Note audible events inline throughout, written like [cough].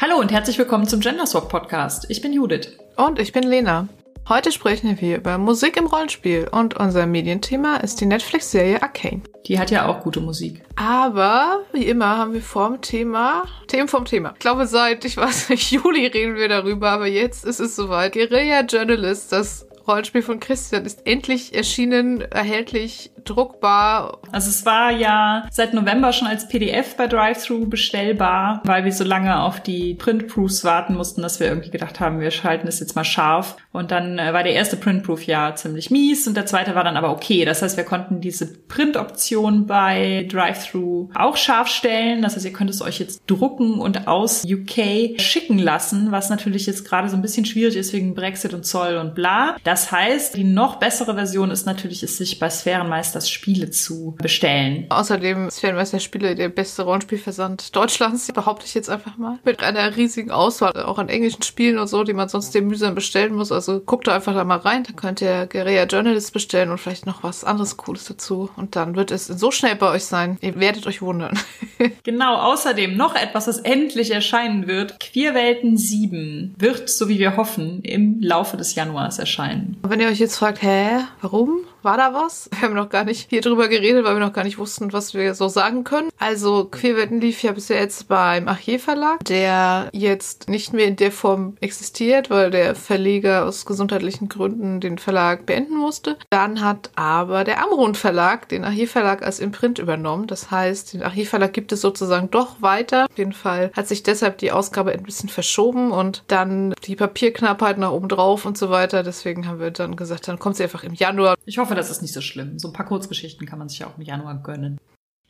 Hallo und herzlich willkommen zum Genderswap Podcast. Ich bin Judith. Und ich bin Lena. Heute sprechen wir über Musik im Rollenspiel und unser Medienthema ist die Netflix-Serie Arcane. Die hat ja auch gute Musik. Aber wie immer haben wir vorm Thema Themen vom Thema. Ich glaube, seit, ich weiß nicht, [laughs] Juli reden wir darüber, aber jetzt ist es soweit. Guerilla Journalist, das Rollenspiel von Christian ist endlich erschienen, erhältlich, druckbar. Also es war ja seit November schon als PDF bei Drive-Thru bestellbar, weil wir so lange auf die Printproofs warten mussten, dass wir irgendwie gedacht haben, wir schalten es jetzt mal scharf. Und dann äh, war der erste Printproof ja ziemlich mies und der zweite war dann aber okay. Das heißt, wir konnten diese Print-Option bei Drive-Thru auch scharf stellen. Das heißt, ihr könnt es euch jetzt drucken und aus UK schicken lassen, was natürlich jetzt gerade so ein bisschen schwierig ist wegen Brexit und Zoll und bla. Das heißt, die noch bessere Version ist natürlich, es sich bei Sphärenmeisters Spiele zu bestellen. Außerdem Sphärenmeister Spiele der beste Rollenspielversand Deutschlands, behaupte ich jetzt einfach mal. Mit einer riesigen Auswahl, auch an englischen Spielen und so, die man sonst dem mühsam bestellen muss. Also guckt da einfach da mal rein, da könnt ihr Guerilla Journalist bestellen und vielleicht noch was anderes Cooles dazu. Und dann wird es so schnell bei euch sein. Ihr werdet euch wundern. [laughs] genau, außerdem noch etwas, was endlich erscheinen wird. Queerwelten 7 wird, so wie wir hoffen, im Laufe des Januars erscheinen. Wenn ihr euch jetzt fragt, hä, warum? War da was? [laughs] Wir haben noch gar nicht hier drüber geredet, weil wir noch gar nicht wussten, was wir so sagen können. Also Queerwetten lief ja bisher jetzt beim Archiv Verlag, der jetzt nicht mehr in der Form existiert, weil der Verleger aus gesundheitlichen Gründen den Verlag beenden musste. Dann hat aber der Amrund Verlag den Archivverlag als Imprint übernommen. Das heißt, den Archivverlag gibt es sozusagen doch weiter. Auf jeden Fall hat sich deshalb die Ausgabe ein bisschen verschoben und dann die Papierknappheit nach oben drauf und so weiter. Deswegen haben wir dann gesagt, dann kommt sie einfach im Januar. Ich hoffe, hoffe, das ist nicht so schlimm. So ein paar Kurzgeschichten kann man sich ja auch im Januar gönnen.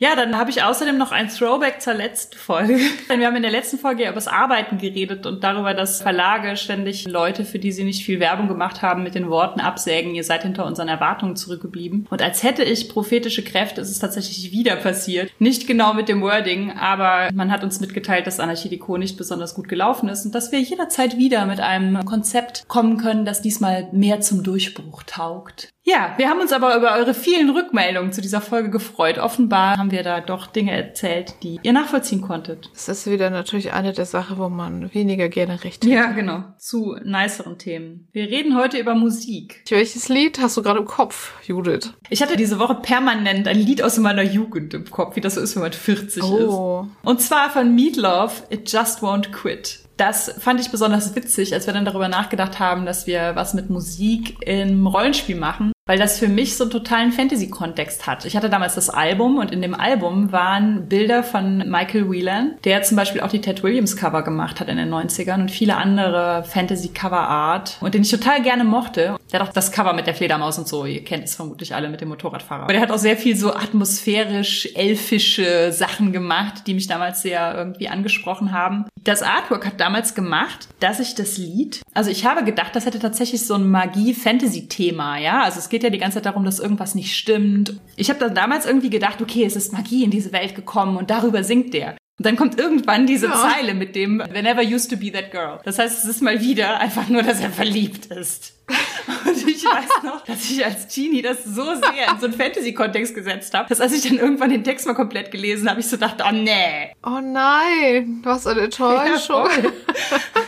Ja, dann habe ich außerdem noch ein Throwback zur letzten Folge. [laughs] Denn wir haben in der letzten Folge ja über das Arbeiten geredet und darüber, dass Verlage ständig Leute, für die sie nicht viel Werbung gemacht haben, mit den Worten absägen, ihr seid hinter unseren Erwartungen zurückgeblieben. Und als hätte ich prophetische Kräfte, ist es tatsächlich wieder passiert. Nicht genau mit dem Wording, aber man hat uns mitgeteilt, dass Anarchie nicht besonders gut gelaufen ist und dass wir jederzeit wieder mit einem Konzept kommen können, das diesmal mehr zum Durchbruch taugt. Ja, wir haben uns aber über eure vielen Rückmeldungen zu dieser Folge gefreut. Offenbar haben wir da doch Dinge erzählt, die ihr nachvollziehen konntet. Das ist wieder natürlich eine der Sachen, wo man weniger gerne recht hat. Ja, genau. Zu niceren Themen. Wir reden heute über Musik. Welches Lied hast du gerade im Kopf, Judith? Ich hatte diese Woche permanent ein Lied aus meiner Jugend im Kopf, wie das so ist, wenn man 40 oh. ist. Und zwar von Meatloaf, It Just Won't Quit das fand ich besonders witzig, als wir dann darüber nachgedacht haben, dass wir was mit Musik im Rollenspiel machen weil das für mich so einen totalen Fantasy-Kontext hat. Ich hatte damals das Album und in dem Album waren Bilder von Michael Whelan, der zum Beispiel auch die Ted Williams Cover gemacht hat in den 90ern und viele andere Fantasy-Cover-Art und den ich total gerne mochte. Der hat auch das Cover mit der Fledermaus und so, ihr kennt es vermutlich alle mit dem Motorradfahrer. Aber der hat auch sehr viel so atmosphärisch, elfische Sachen gemacht, die mich damals sehr irgendwie angesprochen haben. Das Artwork hat damals gemacht, dass ich das Lied, also ich habe gedacht, das hätte tatsächlich so ein Magie-Fantasy-Thema, ja. Also es geht ja die ganze Zeit darum, dass irgendwas nicht stimmt. Ich habe da damals irgendwie gedacht, okay, es ist Magie in diese Welt gekommen und darüber singt der. Und dann kommt irgendwann diese ja. Zeile mit dem Whenever used to be that girl. Das heißt, es ist mal wieder einfach nur, dass er verliebt ist. [laughs] Und ich weiß noch, dass ich als Genie das so sehr in so einen Fantasy-Kontext gesetzt habe, dass als ich dann irgendwann den Text mal komplett gelesen habe, ich so dachte, oh nee. Oh nein, was eine Enttäuschung.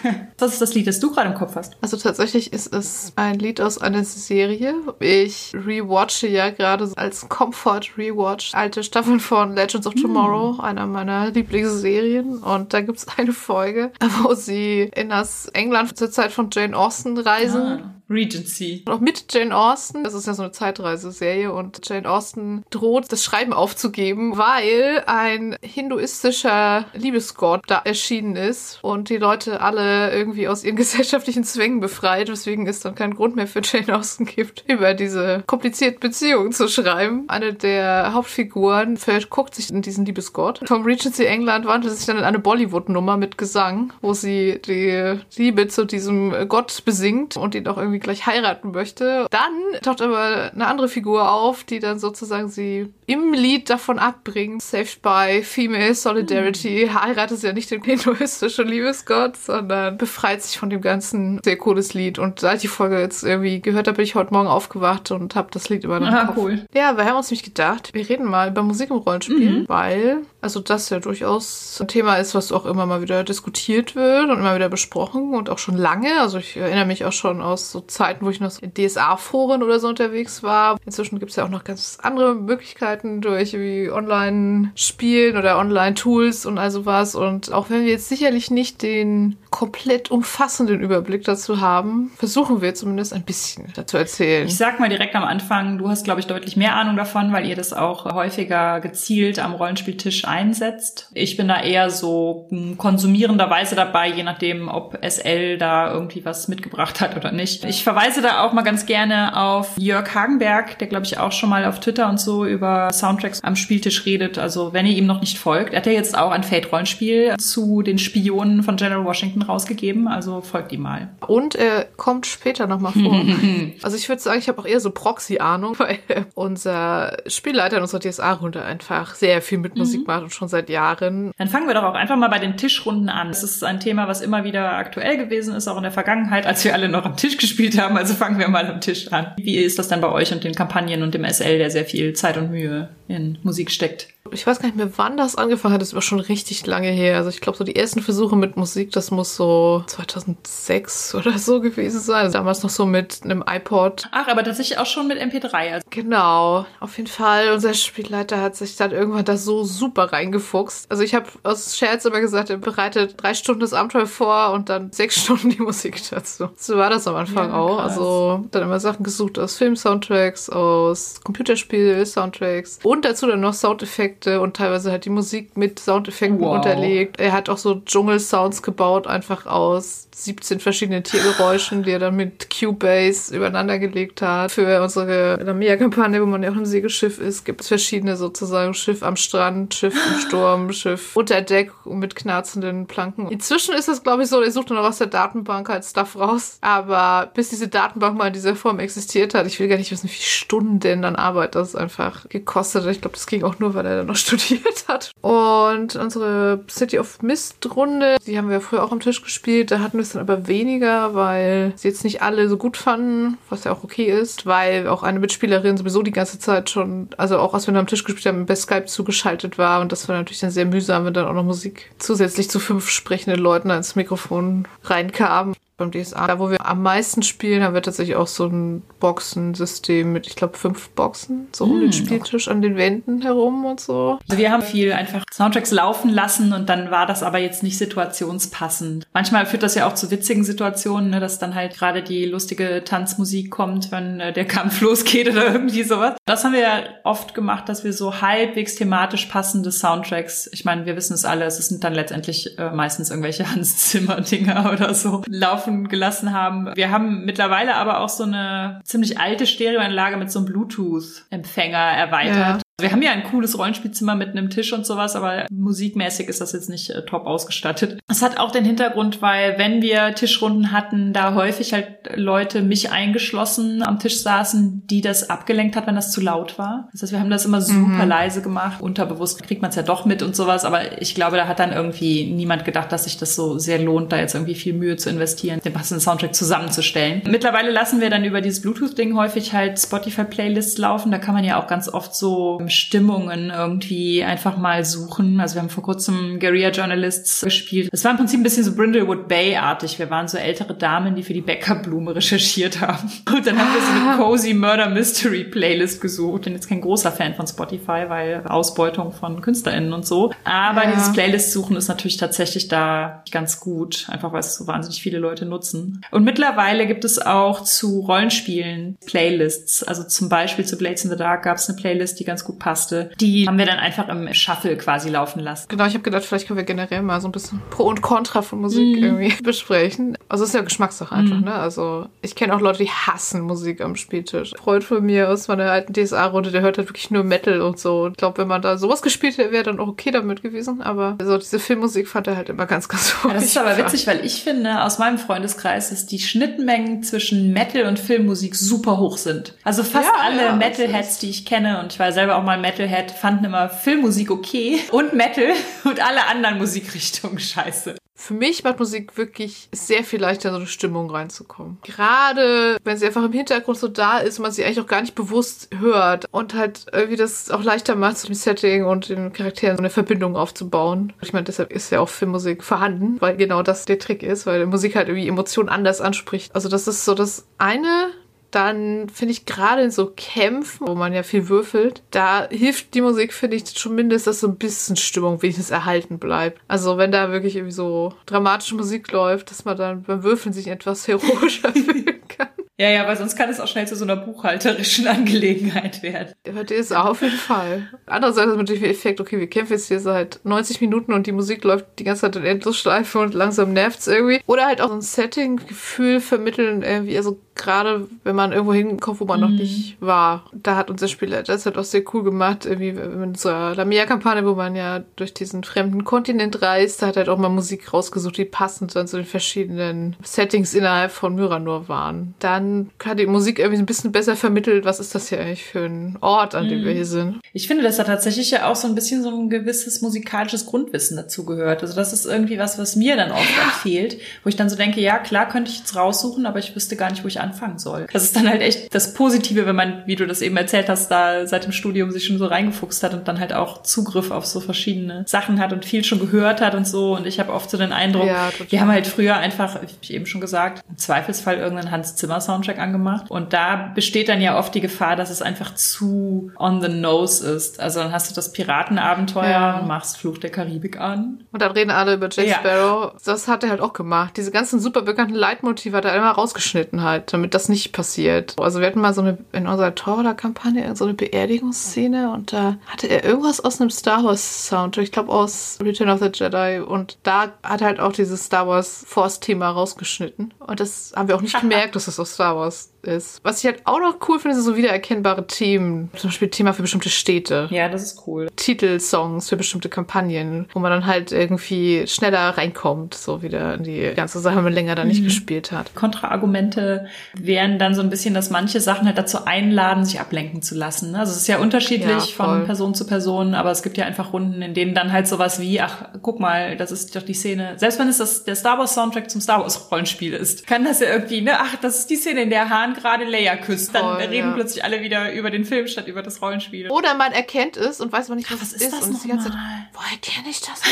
Ja, was [laughs] ist das Lied, das du gerade im Kopf hast? Also tatsächlich ist es ein Lied aus einer Serie. Ich rewatche ja gerade als Comfort Rewatch alte Staffeln von Legends of Tomorrow, mm. einer meiner Lieblingsserien. Und da gibt es [laughs] eine Folge, wo sie in das England zur Zeit von Jane Austen reisen. Ah. Regency. Auch mit Jane Austen. Das ist ja so eine Zeitreiseserie und Jane Austen droht, das Schreiben aufzugeben, weil ein hinduistischer Liebesgott da erschienen ist und die Leute alle irgendwie aus ihren [laughs] gesellschaftlichen Zwängen befreit, weswegen es dann keinen Grund mehr für Jane Austen gibt, [laughs] über diese komplizierten Beziehungen zu schreiben. Eine der Hauptfiguren verguckt sich in diesen Liebesgott. Vom Regency England wandelt sich dann in eine Bollywood-Nummer mit Gesang, wo sie die Liebe zu diesem Gott besingt und ihn auch irgendwie gleich heiraten möchte. Dann taucht aber eine andere Figur auf, die dann sozusagen sie im Lied davon abbringt. Saved by Female Solidarity. Hm. Heiratet sie ja nicht den hinduistischen Liebesgott, sondern befreit sich von dem ganzen sehr cooles Lied. Und seit die Folge jetzt irgendwie gehört habe, bin ich heute Morgen aufgewacht und habe das Lied über den Aha, Kopf. cool. Ja, wir haben uns nämlich gedacht, wir reden mal über Musik im Rollenspiel, mhm. weil Also das ja durchaus ein Thema ist, was auch immer mal wieder diskutiert wird und immer wieder besprochen und auch schon lange. Also ich erinnere mich auch schon aus so Zeiten, wo ich noch in DSA-Foren oder so unterwegs war. Inzwischen gibt es ja auch noch ganz andere Möglichkeiten durch wie Online-Spielen oder Online-Tools und all sowas. Und auch wenn wir jetzt sicherlich nicht den komplett umfassenden Überblick dazu haben, versuchen wir zumindest ein bisschen dazu erzählen. Ich sag mal direkt am Anfang, du hast, glaube ich, deutlich mehr Ahnung davon, weil ihr das auch häufiger gezielt am Rollenspieltisch einsetzt. Ich bin da eher so konsumierenderweise dabei, je nachdem, ob SL da irgendwie was mitgebracht hat oder nicht. Ich verweise da auch mal ganz gerne auf Jörg Hagenberg, der, glaube ich, auch schon mal auf Twitter und so über Soundtracks am Spieltisch redet. Also wenn ihr ihm noch nicht folgt, er hat ja jetzt auch ein Fate-Rollenspiel zu den Spionen von General Washington rausgegeben. Also folgt ihm mal. Und er kommt später nochmal vor. [laughs] also ich würde sagen, ich habe auch eher so Proxy-Ahnung, [laughs] weil unser Spielleiter in unserer DSA-Runde einfach sehr viel mit Musik mhm. Und schon seit Jahren. Dann fangen wir doch auch einfach mal bei den Tischrunden an. Das ist ein Thema, was immer wieder aktuell gewesen ist, auch in der Vergangenheit, als wir alle noch am Tisch gespielt haben. Also fangen wir mal am Tisch an. Wie ist das dann bei euch und den Kampagnen und dem SL, der sehr viel Zeit und Mühe in Musik steckt? Ich weiß gar nicht mehr, wann das angefangen hat. Das ist aber schon richtig lange her. Also ich glaube, so die ersten Versuche mit Musik, das muss so 2006 oder so gewesen sein. Also damals noch so mit einem iPod. Ach, aber tatsächlich auch schon mit MP3. Also. Genau, auf jeden Fall. Unser Spielleiter hat sich dann irgendwann da so super reingefuchst. Also ich habe aus Scherz immer gesagt, er bereitet drei Stunden das Abenteuer vor und dann sechs [laughs] Stunden die Musik dazu. So war das am Anfang ja, auch. Also dann immer Sachen gesucht aus Film-Soundtracks, aus Computerspiel-Soundtracks und dazu dann noch Soundeffekte und teilweise halt die Musik mit Soundeffekten wow. unterlegt. Er hat auch so Dschungel-Sounds gebaut, einfach aus 17 verschiedenen Tiergeräuschen, die er dann mit Cubase übereinander gelegt hat. Für unsere Lamea-Kampagne, wo man ja auch im Segelschiff ist, gibt es verschiedene sozusagen Schiff am Strand, Schiff im Sturm, [laughs] Schiff unter Deck mit knarzenden Planken. Inzwischen ist es, glaube ich, so, er sucht nur noch aus der Datenbank halt Stuff raus. Aber bis diese Datenbank mal in dieser Form existiert hat, ich will gar nicht wissen, wie viele Stunden an Arbeit das einfach gekostet hat. Ich glaube, das ging auch nur, weil er dann noch [laughs] studiert hat. Und unsere City of Mist Runde, die haben wir früher auch am Tisch gespielt. Da hatten wir es dann aber weniger, weil sie jetzt nicht alle so gut fanden, was ja auch okay ist, weil auch eine Mitspielerin sowieso die ganze Zeit schon, also auch als wir am Tisch gespielt haben, bei Skype zugeschaltet war und das war natürlich dann sehr mühsam, wenn dann auch noch Musik zusätzlich zu fünf sprechenden Leuten ans Mikrofon reinkam beim DSA. Da, wo wir am meisten spielen, haben wir tatsächlich auch so ein Boxensystem mit, ich glaube, fünf Boxen, so um den hm, Spieltisch an den Wänden herum und so. Also wir haben viel einfach Soundtracks laufen lassen und dann war das aber jetzt nicht situationspassend. Manchmal führt das ja auch zu witzigen Situationen, ne, dass dann halt gerade die lustige Tanzmusik kommt, wenn äh, der Kampf [laughs] losgeht oder irgendwie sowas. Das haben wir ja oft gemacht, dass wir so halbwegs thematisch passende Soundtracks, ich meine, wir wissen es alle, es sind dann letztendlich äh, meistens irgendwelche [laughs] Hans Zimmer Dinger oder so, laufen laufen gelassen haben. Wir haben mittlerweile aber auch so eine ziemlich alte Stereoanlage mit so einem Bluetooth-Empfänger erweitert. Ja. Wir haben ja ein cooles Rollenspielzimmer mit einem Tisch und sowas, aber musikmäßig ist das jetzt nicht äh, top ausgestattet. Es hat auch den Hintergrund, weil wenn wir Tischrunden hatten, da häufig halt Leute, mich eingeschlossen, am Tisch saßen, die das abgelenkt hat, wenn das zu laut war. Das heißt, wir haben das immer super mhm. leise gemacht. Unterbewusst kriegt man es ja doch mit und sowas, aber ich glaube, da hat dann irgendwie niemand gedacht, dass sich das so sehr lohnt, da jetzt irgendwie viel Mühe zu investieren, den passenden Soundtrack zusammenzustellen. Mittlerweile lassen wir dann über dieses Bluetooth-Ding häufig halt Spotify-Playlists laufen. Da kann man ja auch ganz oft so Stimmungen irgendwie einfach mal suchen. Also wir haben vor kurzem Guerilla Journalists gespielt. Es war im Prinzip ein bisschen so Brindlewood Bay-artig. Wir waren so ältere Damen, die für die Bäckerblume recherchiert haben. [laughs] Und dann haben wir so eine ah. Cozy Murder Mystery Playlist gesucht. Ich bin jetzt kein großer Fan von Spotify, weil Ausbeutung von KünstlerInnen und so. Aber ja. dieses Playlist-Suchen ist natürlich tatsächlich da ganz gut. Einfach weil es so wahnsinnig viele Leute nutzen. Und mittlerweile gibt es auch zu Rollenspielen Playlists. Also zum Beispiel zu Blades in the Dark gab es eine Playlist, die ganz gut passte. Die haben wir dann einfach im Shuffle quasi laufen lassen. Genau, ich habe gedacht, vielleicht können wir generell mal so ein bisschen Pro und Contra von Musik mm. irgendwie [laughs] besprechen. Also es ist ja Geschmackssache einfach, mm. ne? Also ich kenne auch Leute, die hassen Musik am Spieltisch. Freund von mir aus meiner alten DSA-Runde, der hört halt wirklich nur Metal und so. Ich glaube, wenn man da sowas gespielt hätte, wäre dann auch okay damit gewesen. Aber so diese Filmmusik fand er halt immer ganz, ganz ja, Das ist aber witzig, weil ich finde, aus meinem Freundeskreis, dass die Schnittmengen zwischen Metal und Filmmusik super hoch sind. Also fast ja, alle ja, Metalheads, die ich kenne, und ich war selber auch mal Metalhead, fanden immer Filmmusik okay und Metal [laughs] und alle anderen Musikrichtungen scheiße. Für mich macht Musik wirklich sehr viel leichter, in so eine Stimmung reinzukommen. Gerade wenn sie einfach im Hintergrund so da ist und man sie eigentlich auch gar nicht bewusst hört und halt irgendwie das auch leichter macht, so im Setting und den Charakteren so eine Verbindung aufzubauen. Ich meine, deshalb ist ja auch Filmmusik vorhanden, weil genau das der Trick ist, weil Musik halt irgendwie Emotionen anders anspricht. Also das ist so das eine, dann finde ich gerade in so Kämpfen, wo man ja viel würfelt, da hilft die Musik, finde ich, zumindest, dass so ein bisschen Stimmung wenigstens erhalten bleibt. Also wenn da wirklich irgendwie so dramatische Musik läuft, dass man dann beim Würfeln sich etwas [laughs] heroischer fühlen kann. Ja, ja, weil sonst kann es auch schnell zu so einer buchhalterischen [laughs] Angelegenheit werden. Ja, der ist auf jeden Fall. Andererseits ist natürlich der Effekt, okay, wir kämpfen jetzt hier seit 90 Minuten und die Musik läuft die ganze Zeit in Endlosschleife und langsam nervt's irgendwie. Oder halt auch so ein Setting-Gefühl vermitteln, irgendwie, also gerade wenn man irgendwo hinkommt, wo man mhm. noch nicht war. Da hat unser Spieler das hat auch sehr cool gemacht, irgendwie mit unserer Lamia-Kampagne, wo man ja durch diesen fremden Kontinent reist, da hat halt auch mal Musik rausgesucht, die passend dann zu den verschiedenen Settings innerhalb von Myranor waren. Dann hat die Musik irgendwie ein bisschen besser vermittelt, was ist das hier eigentlich für ein Ort, an dem mhm. wir hier sind. Ich finde, dass da tatsächlich ja auch so ein bisschen so ein gewisses musikalisches Grundwissen dazu gehört. Also das ist irgendwie was, was mir dann oft ja. fehlt, wo ich dann so denke, ja, klar könnte ich jetzt raussuchen, aber ich wüsste gar nicht, wo ich anfange anfangen soll. Das ist dann halt echt das Positive, wenn man, wie du das eben erzählt hast, da seit dem Studium sich schon so reingefuchst hat und dann halt auch Zugriff auf so verschiedene Sachen hat und viel schon gehört hat und so. Und ich habe oft so den Eindruck, ja, wir haben halt früher einfach, ich eben schon gesagt, im Zweifelsfall irgendeinen Hans Zimmer Soundtrack angemacht. Und da besteht dann ja oft die Gefahr, dass es einfach zu on the nose ist. Also dann hast du das Piratenabenteuer, ja. machst Fluch der Karibik an. Und dann reden alle über Jack ja. Sparrow. Das hat er halt auch gemacht. Diese ganzen super bekannten Leitmotive hat er immer rausgeschnitten halt, damit das nicht passiert. Also wir hatten mal so eine, in unserer Torwalder-Kampagne so eine Beerdigungsszene und da hatte er irgendwas aus einem Star Wars Soundtrack, ich glaube aus Return of the Jedi und da hat er halt auch dieses Star Wars Force-Thema rausgeschnitten und das haben wir auch nicht [laughs] gemerkt, dass das aus Star Wars ist. Was ich halt auch noch cool finde, sind so wiedererkennbare Themen. Zum Beispiel Thema für bestimmte Städte. Ja, das ist cool. Titelsongs für bestimmte Kampagnen, wo man dann halt irgendwie schneller reinkommt, so wieder in die ganze Sache, wenn man länger da nicht mhm. gespielt hat. Kontraargumente wären dann so ein bisschen, dass manche Sachen halt dazu einladen, sich ablenken zu lassen. Also es ist ja unterschiedlich ja, von Person zu Person, aber es gibt ja einfach Runden, in denen dann halt sowas wie, ach, guck mal, das ist doch die Szene. Selbst wenn es das, der Star Wars Soundtrack zum Star Wars Rollenspiel ist, kann das ja irgendwie, ne, ach, das ist die Szene, in der Han Bahn gerade Leia küsst. Dann Voll, reden ja. plötzlich alle wieder über den Film statt über das Rollenspiel. Oder man erkennt es und weiß man nicht, was, was es ist. Das und ist die ganze Zeit, woher kenne ich das?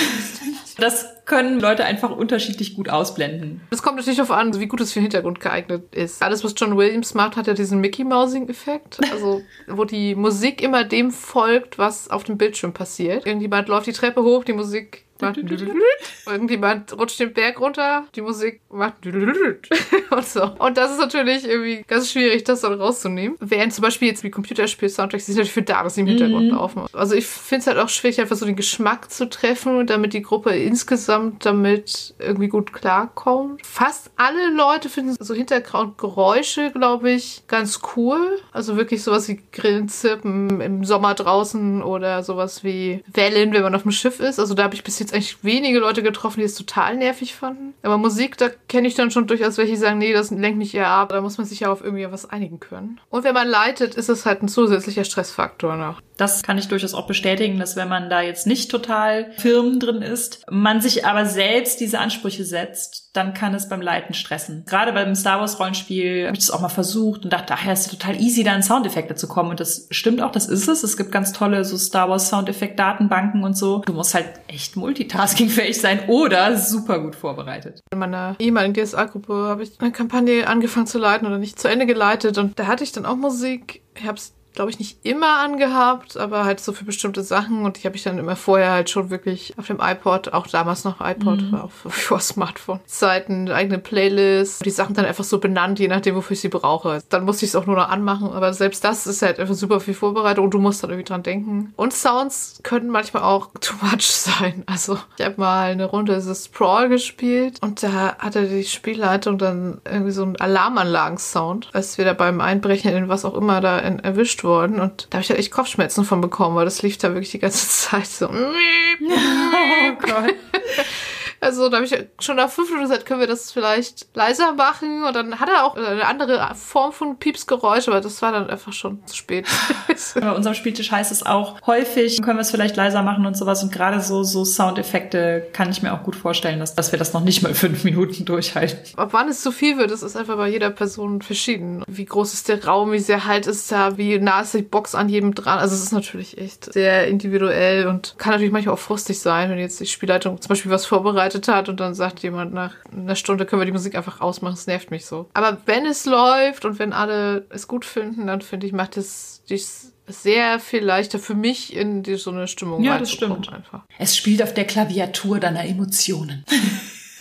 das können Leute einfach unterschiedlich gut ausblenden. Es kommt natürlich darauf an, wie gut es für den Hintergrund geeignet ist. Alles, was John Williams macht, hat ja diesen Mickey-Mousing-Effekt. Also, wo die Musik immer dem folgt, was auf dem Bildschirm passiert. Irgendjemand läuft die Treppe hoch, die Musik macht irgendjemand rutscht den Berg runter, die Musik macht [laughs] und so. Und das ist natürlich irgendwie ganz schwierig, das dann rauszunehmen. Während zum Beispiel jetzt wie Computerspiel-Soundtracks, sind natürlich für da, dass sie im Hintergrund mhm. laufen. Also ich finde es halt auch schwierig, einfach so den Geschmack zu treffen, damit die Gruppe insgesamt damit irgendwie gut klarkommt. Fast alle Leute finden so Hintergrundgeräusche, glaube ich, ganz cool. Also wirklich sowas wie Grillenzirpen im Sommer draußen oder sowas wie Wellen, wenn man auf dem Schiff ist. Also da habe ich bis jetzt eigentlich wenige Leute getroffen, die es total nervig fanden. Aber Musik, da kenne ich dann schon durchaus welche, die sagen, nee, das lenkt mich eher ab. Da muss man sich ja auf irgendwie was einigen können. Und wenn man leitet, ist es halt ein zusätzlicher Stressfaktor noch. Das kann ich durchaus auch bestätigen, dass wenn man da jetzt nicht total firm drin ist, man sich aber selbst diese Ansprüche setzt, dann kann es beim Leiten stressen. Gerade beim Star Wars Rollenspiel habe ich das auch mal versucht und dachte, daher ist es total easy, da in Soundeffekte zu kommen. Und das stimmt auch, das ist es. Es gibt ganz tolle so Star Wars Soundeffekt Datenbanken und so. Du musst halt echt multitaskingfähig sein oder super gut vorbereitet. In meiner ehemaligen DSA-Gruppe habe ich eine Kampagne angefangen zu leiten oder nicht zu Ende geleitet und da hatte ich dann auch Musik. Ich habe es glaube ich, nicht immer angehabt, aber halt so für bestimmte Sachen. Und die habe ich dann immer vorher halt schon wirklich auf dem iPod, auch damals noch iPod, mhm. auch [laughs] vor Smartphone, Seiten, eigene Playlist, die Sachen dann einfach so benannt, je nachdem, wofür ich sie brauche. Dann musste ich es auch nur noch anmachen, aber selbst das ist halt einfach super viel Vorbereitung und du musst dann irgendwie dran denken. Und Sounds können manchmal auch [laughs] too much sein. Also ich habe mal eine Runde dieses Sprawl gespielt und da hatte die Spielleitung dann irgendwie so einen Alarmanlagen-Sound, als wir da beim Einbrechen in was auch immer da erwischt wurden worden und da habe ich halt echt Kopfschmerzen von bekommen, weil das lief da wirklich die ganze [laughs] Zeit so. Oh Gott. Also da habe ich schon nach fünf Minuten gesagt, können wir das vielleicht leiser machen? Und dann hat er auch eine andere Form von Piepsgeräusch, aber das war dann einfach schon zu spät. [laughs] Bei unserem Spieltisch heißt es auch häufig, können wir es vielleicht leiser machen und sowas. Und gerade so, so Soundeffekte kann ich mir auch gut vorstellen, dass, dass wir das noch nicht mal [laughs] fünf Minuten durchhalten. Ab wann es zu viel wird, das ist einfach bei jeder Person verschieden. Wie groß ist der Raum, wie sehr halt ist da, wie nah ist die Box an jedem dran. Also es ist natürlich echt sehr individuell und kann natürlich manchmal auch frustig sein, wenn jetzt die Spielleitung zum Beispiel was vorbereitet hat und dann sagt jemand nach einer Stunde können wir die Musik einfach ausmachen. Das nervt mich so. Aber wenn es läuft und wenn alle es gut finden, dann finde ich, macht es dies sehr viel leichter für mich in die, so eine Stimmung Ja, das stimmt. Einfach. Es spielt auf der Klaviatur deiner Emotionen. [laughs]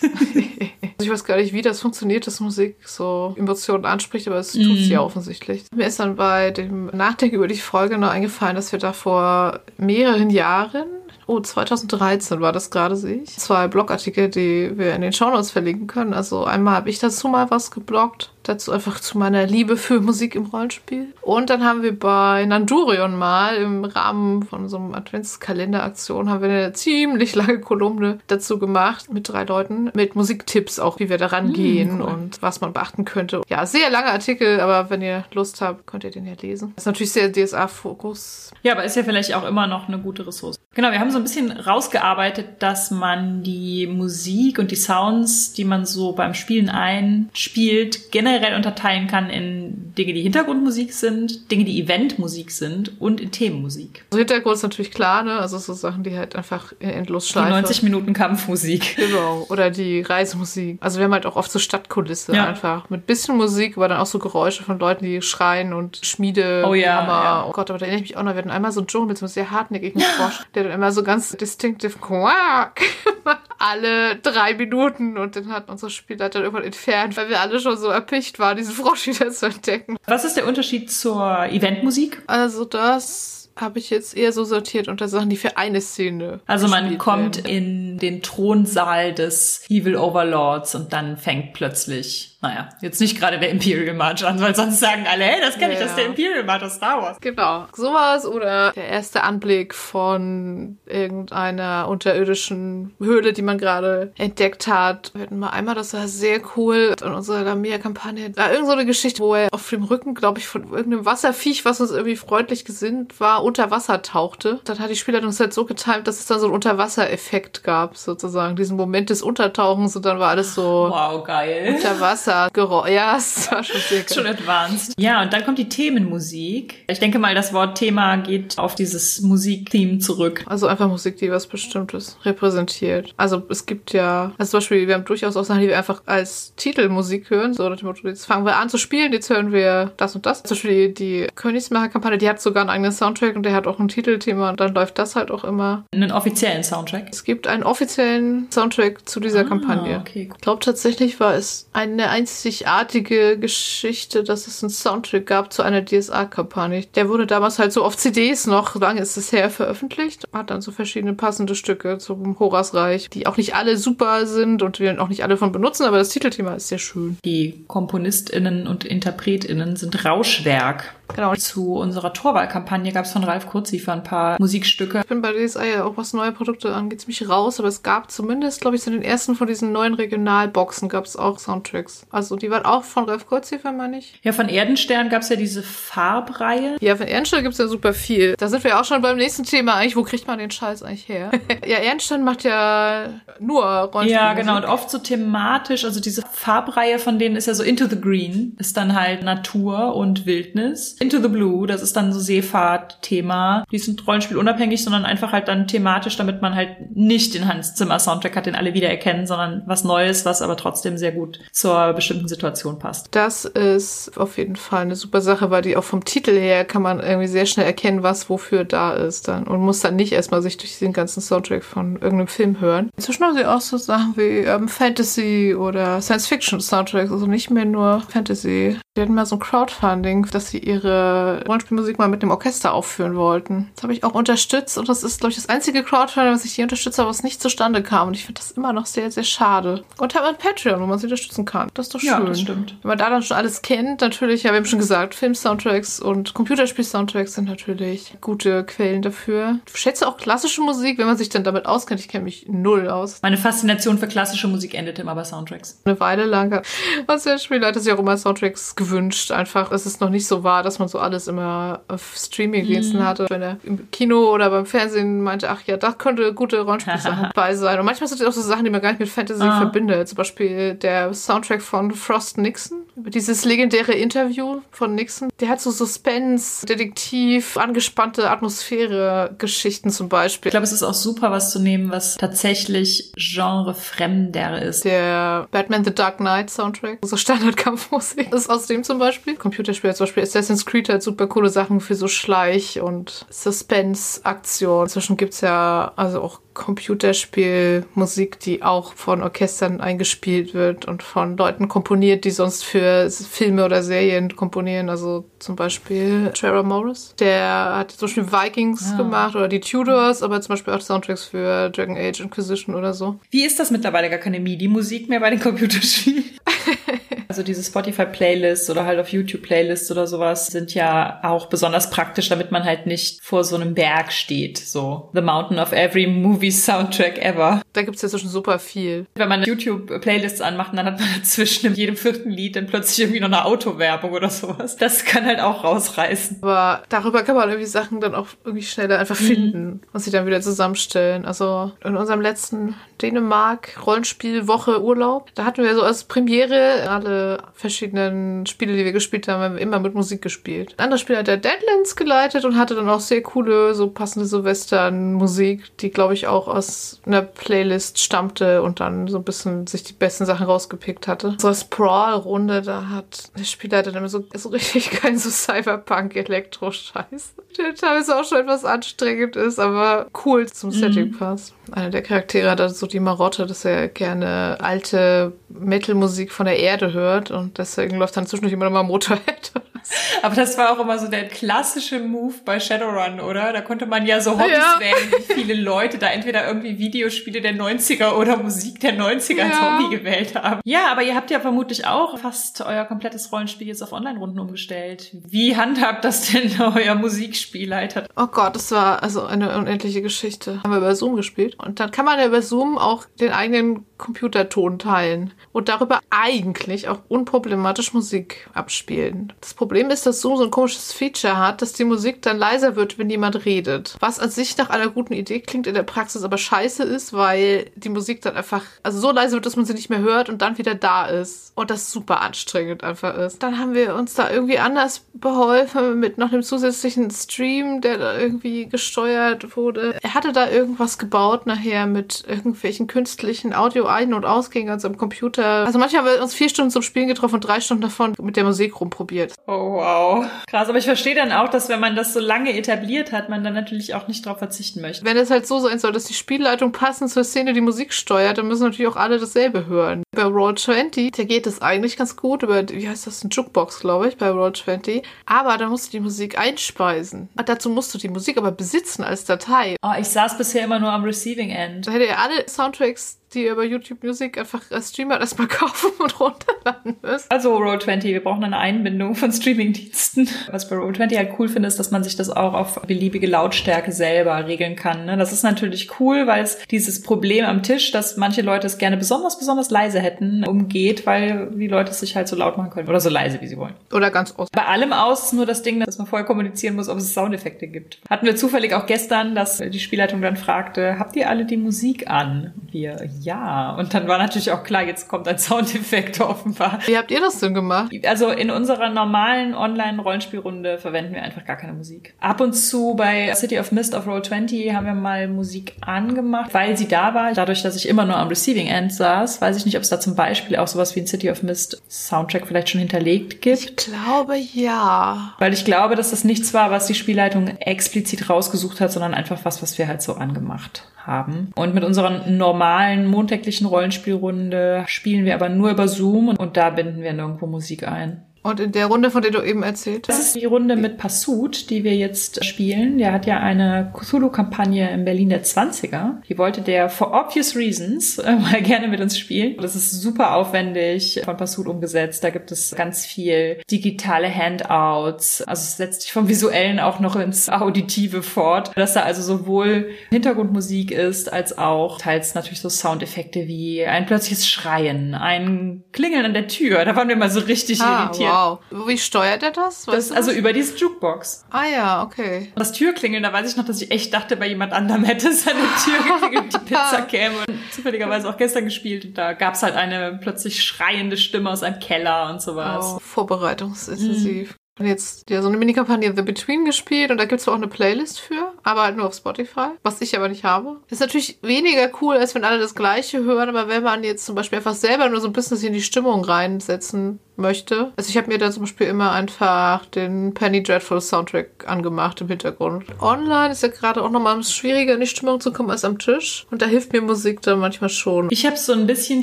[laughs] ich weiß gar nicht, wie das funktioniert, dass Musik so Emotionen anspricht, aber es tut sie ja mhm. offensichtlich. Mir ist dann bei dem Nachdenken über die Folge noch eingefallen, dass wir da vor mehreren Jahren Oh, 2013 war das gerade, sehe ich. Zwei Blogartikel, die wir in den Shownotes verlinken können. Also einmal habe ich dazu mal was gebloggt dazu einfach zu meiner Liebe für Musik im Rollenspiel. Und dann haben wir bei Nandurion mal im Rahmen von so einem Adventskalenderaktion haben wir eine ziemlich lange Kolumne dazu gemacht mit drei Leuten mit Musiktipps auch, wie wir daran gehen mm, cool. und was man beachten könnte. Ja, sehr langer Artikel, aber wenn ihr Lust habt, könnt ihr den ja lesen. Das ist natürlich sehr DSA-Fokus. Ja, aber ist ja vielleicht auch immer noch eine gute Ressource. Genau, wir haben so ein bisschen rausgearbeitet, dass man die Musik und die Sounds, die man so beim Spielen einspielt, generell generell unterteilen kann in Dinge, die Hintergrundmusik sind, Dinge, die Eventmusik sind und in Themenmusik. Also Hintergrund ist natürlich klar, ne? Also so Sachen, die halt einfach endlos schleifen. Die 90 Minuten Kampfmusik. Genau. Oder die Reisemusik. Also wir haben halt auch oft so Stadtkulisse ja. einfach. Mit bisschen Musik, aber dann auch so Geräusche von Leuten, die schreien und Schmiede. Oh ja. Hammer. ja. Oh Gott, aber da erinnere ich mich auch noch. Wir hatten einmal so einen Dschungel mit so einem sehr hartnäckigen Frosch, der dann immer so ganz distinctive Quack [laughs] alle drei Minuten und dann hat unser Spielleiter irgendwann entfernt, weil wir alle schon so erpicht Absicht war, diesen Frosch [laughs] wieder zu entdecken. Was ist der Unterschied zur Eventmusik? Also das habe ich jetzt eher so sortiert unter Sachen, die für eine Szene. Also man kommt werden. in den Thronsaal des Evil Overlords und dann fängt plötzlich naja, jetzt nicht gerade der Imperial March an, weil sonst sagen alle, hey, das kenne ich, ja. das ist der Imperial March aus Star Wars. Genau, sowas oder der erste Anblick von irgendeiner unterirdischen Höhle, die man gerade entdeckt hat. Wir hatten mal einmal, das war sehr cool in unserer Lamia-Kampagne, da irgend so eine Geschichte, wo er auf dem Rücken, glaube ich, von irgendeinem Wasserviech, was uns irgendwie freundlich gesinnt war, unter Wasser tauchte. Dann hat die Spielerin uns halt so getimt, dass es dann so einen Unterwassereffekt gab, sozusagen. Diesen Moment des Untertauchens und dann war alles so wow, geil. unter [laughs] Wasser Wassergeräusch. Ja, es war schon sehr Schon advanced. Ja, und dann kommt die Themenmusik. Ich denke mal, das Wort Thema geht auf dieses Musiktheme zurück. Also einfach Musik, die was Bestimmtes repräsentiert. Also es gibt ja, also zum Beispiel, wir haben durchaus auch Sachen, die wir einfach als Titelmusik hören. So, jetzt fangen wir an zu spielen, jetzt hören wir das und das. Zum Beispiel die Königsmacher-Kampagne, die hat sogar einen eigenen Soundtrack und der hat auch ein Titelthema und dann läuft das halt auch immer. Einen offiziellen Soundtrack? Es gibt einen offiziellen Soundtrack zu dieser ah, Kampagne. Okay. Ich glaube tatsächlich war es eine einzigartige Geschichte, dass es einen Soundtrack gab zu einer DSA-Kampagne. Der wurde damals halt so auf CDs noch, lange ist es her, veröffentlicht. Hat dann so verschiedene passende Stücke zum Horasreich, die auch nicht alle super sind und wir auch nicht alle von benutzen, aber das Titelthema ist sehr schön. Die KomponistInnen und InterpretInnen sind Rauschwerk. Genau. Zu unserer Torwahlkampagne gab es von Ralf Kurziefer ein paar Musikstücke. Ich bin bei DSA ja auch was neue Produkte angeht ziemlich raus, aber es gab zumindest, glaube ich, zu den ersten von diesen neuen Regionalboxen gab es auch Soundtracks. Also die waren auch von Ralf Kurziefer, meine ich. Ja, von Erdenstern gab es ja diese Farbreihe. Ja, von Erdenstern gibt es ja super viel. Da sind wir auch schon beim nächsten Thema eigentlich. Wo kriegt man den Scheiß eigentlich her? [laughs] ja, Erdenstern macht ja nur Rollenspiel. Ja, genau. Und oft so thematisch. Also diese Farbreihe von denen ist ja so Into the Green. Ist dann halt Natur und Wildnis. Into the Blue, das ist dann so Seefahrt-Thema. Die sind rollenspielunabhängig, sondern einfach halt dann thematisch, damit man halt nicht den Hans Zimmer Soundtrack hat, den alle wiedererkennen, sondern was Neues, was aber trotzdem sehr gut zur bestimmten Situation passt. Das ist auf jeden Fall eine super Sache, weil die auch vom Titel her kann man irgendwie sehr schnell erkennen, was wofür da ist dann und muss dann nicht erstmal sich durch den ganzen Soundtrack von irgendeinem Film hören. Inzwischen haben sie auch so Sachen wie ähm, Fantasy oder Science-Fiction Soundtracks, also nicht mehr nur Fantasy. Die hatten mal so ein Crowdfunding, dass sie ihre ihre Rollenspielmusik mal mit dem Orchester aufführen wollten. Das habe ich auch unterstützt und das ist, glaube ich, das einzige Crowdfunding, was ich hier unterstütze, aber was nicht zustande kam. Und ich finde das immer noch sehr, sehr schade. Und habe ein Patreon, wo man sie unterstützen kann. Das ist doch schön. Ja, das stimmt. Wenn man da dann schon alles kennt, natürlich, ja, wir haben schon gesagt, Film-Soundtracks und Computerspiel-Soundtracks sind natürlich gute Quellen dafür. Ich schätze auch klassische Musik, wenn man sich dann damit auskennt. Ich kenne mich null aus. Meine Faszination für klassische Musik endete immer bei Soundtracks. Eine Weile lang. Was der Spieler hat sich auch immer Soundtracks gewünscht. Einfach, es ist noch nicht so wahr, dass man so alles immer auf Streaming-Diensten mhm. hatte. Wenn er im Kino oder beim Fernsehen meinte, ach ja, da könnte gute Rollenspielsachen [laughs] bei sein. Und manchmal sind es auch so Sachen, die man gar nicht mit Fantasy ah. verbindet. Zum Beispiel der Soundtrack von Frost Nixon. Dieses legendäre Interview von Nixon. Der hat so Suspense, Detektiv, angespannte Atmosphäre, Geschichten zum Beispiel. Ich glaube, es ist auch super, was zu nehmen, was tatsächlich genrefremder ist. Der Batman The Dark Knight Soundtrack, so Standardkampfmusik. Das ist aus dem zum Beispiel. Computerspiele zum Beispiel Assassin's Creed hat super coole Sachen für so Schleich- und Suspense-Aktionen. Inzwischen gibt's ja also auch Computerspielmusik, die auch von Orchestern eingespielt wird und von Leuten komponiert, die sonst für Filme oder Serien komponieren. Also zum Beispiel Trevor Morris, der hat zum Beispiel Vikings ja. gemacht oder die Tudors, aber zum Beispiel auch Soundtracks für Dragon Age Inquisition oder so. Wie ist das mittlerweile gar keine MIDI-Musik mehr bei den Computerspielen? [laughs] Also diese Spotify-Playlists oder halt auf YouTube-Playlists oder sowas sind ja auch besonders praktisch, damit man halt nicht vor so einem Berg steht. So The Mountain of Every Movie Soundtrack Ever. Da gibt's ja schon super viel. Wenn man YouTube-Playlists anmacht, dann hat man [laughs] dazwischen in jedem vierten Lied dann plötzlich irgendwie noch eine Autowerbung oder sowas. Das kann halt auch rausreißen. Aber darüber kann man irgendwie Sachen dann auch irgendwie schneller einfach mhm. finden mhm. und sie dann wieder zusammenstellen. Also in unserem letzten Dänemark-Rollenspiel-Woche Urlaub, da hatten wir so als Premiere alle verschiedenen Spiele, die wir gespielt haben, haben wir immer mit Musik gespielt. Ein anderes Spiel hat der Deadlands geleitet und hatte dann auch sehr coole, so passende Silvestern-Musik, die, glaube ich, auch aus einer Playlist stammte und dann so ein bisschen sich die besten Sachen rausgepickt hatte. So eine Sprawl-Runde, da hat der Spielleiter dann immer so, so richtig [laughs] kein so Cyberpunk-Elektro-Scheiß. Der teilweise auch schon etwas anstrengend ist, aber cool zum Setting mhm. passt. Einer der Charaktere hat so die Marotte, dass er gerne alte Metal-Musik von der Erde hört und deswegen läuft dann zwischendurch immer noch mal Motorhead. [laughs] Aber das war auch immer so der klassische Move bei Shadowrun, oder? Da konnte man ja so Hobbys ja. wählen, wie viele Leute da entweder irgendwie Videospiele der 90er oder Musik der 90er ja. als Hobby gewählt haben. Ja, aber ihr habt ja vermutlich auch fast euer komplettes Rollenspiel jetzt auf Online-Runden umgestellt. Wie handhabt das denn [laughs] euer Musikspielleiter? Oh Gott, das war also eine unendliche Geschichte. Haben wir über Zoom gespielt. Und dann kann man ja über Zoom auch den eigenen Computerton teilen und darüber eigentlich auch unproblematisch Musik abspielen. Das Problem ist, dass Zoom so ein komisches Feature hat, dass die Musik dann leiser wird, wenn jemand redet. Was an sich nach einer guten Idee klingt, in der Praxis aber scheiße ist, weil die Musik dann einfach also so leise wird, dass man sie nicht mehr hört und dann wieder da ist. Und das super anstrengend einfach ist. Dann haben wir uns da irgendwie anders beholfen mit noch einem zusätzlichen Stream, der da irgendwie gesteuert wurde. Er hatte da irgendwas gebaut nachher mit irgendwelchen künstlichen Audio ein- und Ausgängen an seinem Computer. Also manchmal haben wir uns vier Stunden zum Spielen getroffen und drei Stunden davon mit der Musik rumprobiert. Oh wow. Krass, aber ich verstehe dann auch, dass wenn man das so lange etabliert hat, man dann natürlich auch nicht darauf verzichten möchte. Wenn es halt so sein soll, dass die Spielleitung passend zur Szene die Musik steuert, dann müssen natürlich auch alle dasselbe hören. Bei Roll20, da geht es eigentlich ganz gut über, wie heißt das, ein Jukebox, glaube ich, bei Roll20. Aber da musst du die Musik einspeisen. Und dazu musst du die Musik aber besitzen als Datei. Oh, ich saß bisher immer nur am Receiving End. Da hätte er alle Soundtracks die ihr über YouTube Music einfach als Streamer erstmal kaufen und runterladen müsst. Also Roll20, wir brauchen eine Einbindung von Streamingdiensten. Was bei Roll20 halt cool finde, ist, dass man sich das auch auf beliebige Lautstärke selber regeln kann. Ne? Das ist natürlich cool, weil es dieses Problem am Tisch, dass manche Leute es gerne besonders, besonders leise hätten, umgeht, weil die Leute es sich halt so laut machen können. Oder so leise, wie sie wollen. Oder ganz aus. Bei allem aus ist nur das Ding, dass man vorher kommunizieren muss, ob es Soundeffekte gibt. Hatten wir zufällig auch gestern, dass die Spielleitung dann fragte, habt ihr alle die Musik an? Wir, ja. Und dann war natürlich auch klar, jetzt kommt ein Soundeffekt [laughs] offenbar. Wie habt ihr das denn gemacht? Also in unserer normalen Online-Rollenspielrunde verwenden wir einfach gar keine Musik. Ab und zu bei City of Mist auf Roll20 haben wir mal Musik angemacht, weil sie da war. Dadurch, dass ich immer nur am Receiving End saß, weiß ich nicht, ob es da zum Beispiel auch sowas wie ein City of Mist Soundtrack vielleicht schon hinterlegt gibt. Ich glaube ja. Weil ich glaube, dass das nichts war, was die Spielleitung explizit rausgesucht hat, sondern einfach was, was wir halt so angemacht haben. Und mit unserer normalen montäglichen Rollenspielrunde spielen wir aber nur über Zoom und, da binden wir nirgendwo Musik ein. Und in der Runde, von der du eben erzählt hast? Das ist die Runde mit Passut, die wir jetzt spielen. Der hat ja eine Cthulhu-Kampagne in Berlin der 20er. Die wollte der for obvious reasons äh, [laughs] mal gerne mit uns spielen. Das ist super aufwendig von Passut umgesetzt. Da gibt es ganz viel digitale Handouts. Also es setzt sich vom Visuellen auch noch ins Auditive fort. Dass da also sowohl Hintergrundmusik ist, als auch teils natürlich so Soundeffekte wie ein plötzliches Schreien, ein Klingeln an der Tür. Da waren wir mal so richtig ah, irritiert. Wow. Wie steuert er das? das also über diese Jukebox. Ah ja, okay. Das Türklingeln, da weiß ich noch, dass ich echt dachte, bei jemand anderem hätte seine Tür geklingelt, die [laughs] Pizza käme. Und zufälligerweise auch gestern gespielt. Und da gab's halt eine plötzlich schreiende Stimme aus einem Keller und sowas. Oh, vorbereitungsintensiv. Mhm jetzt ja so eine Mini-Kampagne The Between gespielt und da gibt es auch eine Playlist für, aber halt nur auf Spotify, was ich aber nicht habe. Ist natürlich weniger cool, als wenn alle das Gleiche hören, aber wenn man jetzt zum Beispiel einfach selber nur so ein bisschen in die Stimmung reinsetzen möchte. Also ich habe mir da zum Beispiel immer einfach den Penny Dreadful Soundtrack angemacht im Hintergrund. Online ist ja gerade auch nochmal schwieriger in die Stimmung zu kommen als am Tisch. Und da hilft mir Musik dann manchmal schon. Ich habe so ein bisschen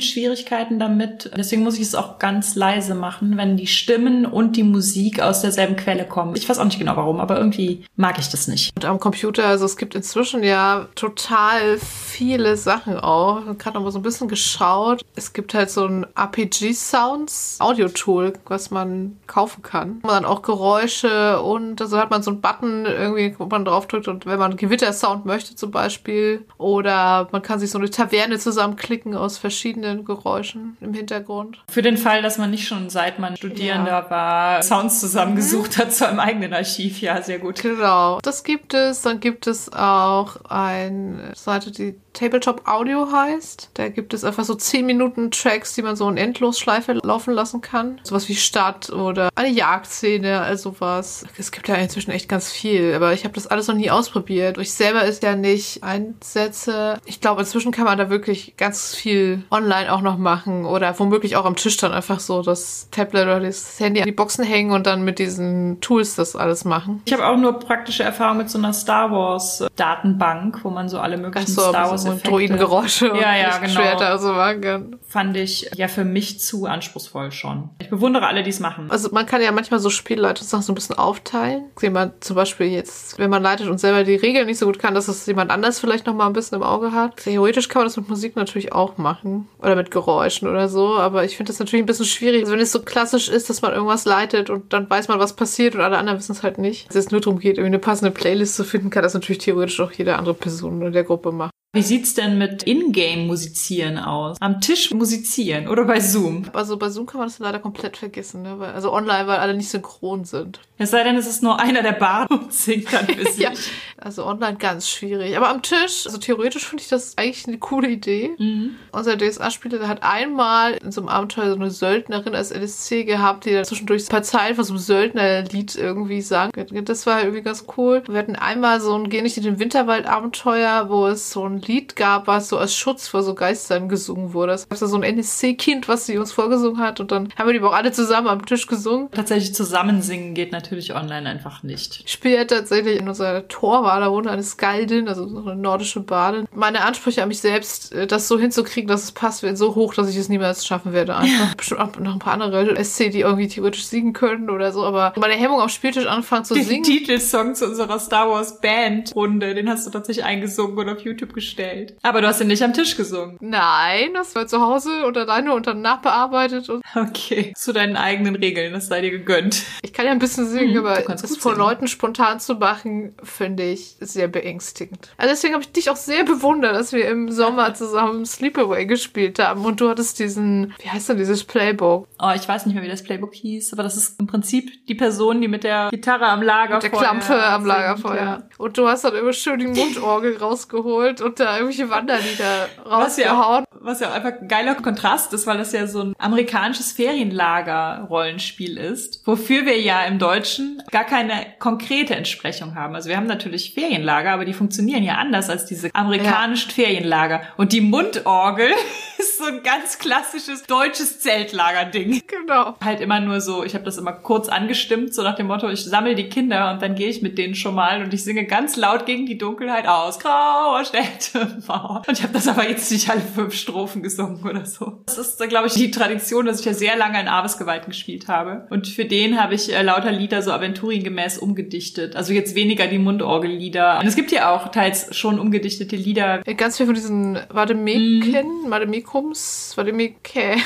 Schwierigkeiten damit. Deswegen muss ich es auch ganz leise machen, wenn die Stimmen und die Musik aus derselben Quelle kommen. Ich weiß auch nicht genau warum, aber irgendwie mag ich das nicht. Und am Computer, also es gibt inzwischen ja total viele Sachen auch. Ich habe gerade noch mal so ein bisschen geschaut. Es gibt halt so ein RPG-Sounds, Audio-Tool Tool, was man kaufen kann. Man dann auch Geräusche und also hat man so einen Button irgendwie, wo man draufdrückt und wenn man Gewittersound möchte zum Beispiel oder man kann sich so eine Taverne zusammenklicken aus verschiedenen Geräuschen im Hintergrund. Für den Fall, dass man nicht schon seit man Studierender ja. war, Sounds zusammengesucht mhm. hat zu einem eigenen Archiv, ja, sehr gut. Genau. Das gibt es. Dann gibt es auch eine Seite, die Tabletop Audio heißt. Da gibt es einfach so 10 Minuten Tracks, die man so in Endlosschleife laufen lassen kann. Sowas wie Stadt oder eine Jagdszene, also was. Es gibt ja inzwischen echt ganz viel, aber ich habe das alles noch nie ausprobiert. Ich selber ist ja nicht einsetze. Ich glaube, inzwischen kann man da wirklich ganz viel online auch noch machen oder womöglich auch am Tisch dann einfach so das Tablet oder das Handy an die Boxen hängen und dann mit diesen Tools das alles machen. Ich habe auch nur praktische Erfahrung mit so einer Star Wars Datenbank, wo man so alle möglichen so, Star Wars und Druidengeräusche ja, ja, genau. Schwerter so machen kann. Fand ich ja für mich zu anspruchsvoll schon. Ich bewundere alle, die es machen. Also man kann ja manchmal so Spielleitungssachen so ein bisschen aufteilen. Jemand zum Beispiel jetzt, wenn man leitet und selber die Regeln nicht so gut kann, dass es jemand anders vielleicht noch mal ein bisschen im Auge hat. Theoretisch kann man das mit Musik natürlich auch machen. Oder mit Geräuschen oder so. Aber ich finde das natürlich ein bisschen schwierig. Also wenn es so klassisch ist, dass man irgendwas leitet und dann weiß man, was passiert und alle anderen wissen es halt nicht. Wenn es nur darum geht, irgendwie eine passende Playlist zu finden, kann das natürlich theoretisch auch jede andere Person in der Gruppe machen. Wie sieht's denn mit Ingame-Musizieren aus? Am Tisch musizieren oder bei Zoom? Also bei Zoom kann man das leider komplett vergessen, ne? Weil, also online, weil alle nicht synchron sind. Es sei denn, es ist nur einer der Bar und singt dann für [laughs] sich. ja, also online ganz schwierig. Aber am Tisch, also theoretisch finde ich das eigentlich eine coole Idee. Mhm. Unser DSA-Spieler, der hat einmal in so einem Abenteuer so eine Söldnerin als LSC gehabt, die da zwischendurch ein paar Zeilen von so einem Söldnerlied irgendwie sang. Das war irgendwie ganz cool. Wir hatten einmal so ein Geh nicht in den Winterwald-Abenteuer, wo es so ein Lied gab, was so als Schutz vor so Geistern gesungen wurde. Es gab so ein NSC-Kind, was sie uns vorgesungen hat und dann haben wir die auch alle zusammen am Tisch gesungen. Tatsächlich zusammen singen geht natürlich online einfach nicht. Ich spiele tatsächlich in unserer Torwahl darunter eine Skaldin, also so eine nordische Badin. Meine Ansprüche an mich selbst, äh, das so hinzukriegen, dass es passt, werden so hoch, dass ich es niemals schaffen werde. Einfach bestimmt auch noch ein paar andere SC, die irgendwie theoretisch singen können oder so, aber meine Hemmung am Spieltisch anfangen zu singen. Den Titelsong zu unserer Star Wars Band Runde, den hast du tatsächlich eingesungen und auf YouTube gestellt gestellt. Aber du hast ihn nicht am Tisch gesungen. Nein, das war zu Hause und alleine und dann nachbearbeitet. Und okay, zu deinen eigenen Regeln, das sei dir gegönnt. Ich kann ja ein bisschen singen, hm, aber das vor Leuten spontan zu machen, finde ich sehr beängstigend. Also deswegen habe ich dich auch sehr bewundert, dass wir im Sommer zusammen Sleepaway gespielt haben und du hattest diesen, wie heißt denn dieses Playbook? Oh, ich weiß nicht mehr, wie das Playbook hieß, aber das ist im Prinzip die Person, die mit der Gitarre am Lagerfeuer Mit der Klampe am Lagerfeuer. Ja. Und du hast dann immer schön die Mundorgel rausgeholt und da irgendwelche Wanderlieder [laughs] rausgehauen. Was ja, auch, einfach ein geiler Kontrast ist, weil das ja so ein amerikanisches Ferienlager-Rollenspiel ist, wofür wir ja im Deutschen gar keine konkrete Entsprechung haben. Also wir haben natürlich Ferienlager, aber die funktionieren ja anders als diese amerikanischen ja. Ferienlager. Und die Mundorgel [laughs] ist ist so ein ganz klassisches deutsches Zeltlager-Ding. Genau. Halt immer nur so, ich habe das immer kurz angestimmt, so nach dem Motto, ich sammle die Kinder und dann gehe ich mit denen schon mal und ich singe ganz laut gegen die Dunkelheit aus. Grauer Städte, Mauer. Und ich habe das aber jetzt nicht alle fünf Strophen gesungen oder so. Das ist, glaube ich, die Tradition, dass ich ja sehr lange in Aves-Gewalten gespielt habe. Und für den habe ich äh, lauter Lieder so aventurien-gemäß umgedichtet. Also jetzt weniger die Mundorgellieder. Und es gibt ja auch teils schon umgedichtete Lieder. Ganz viel von diesen Vademeken, mm. Vademekums, Vademeke,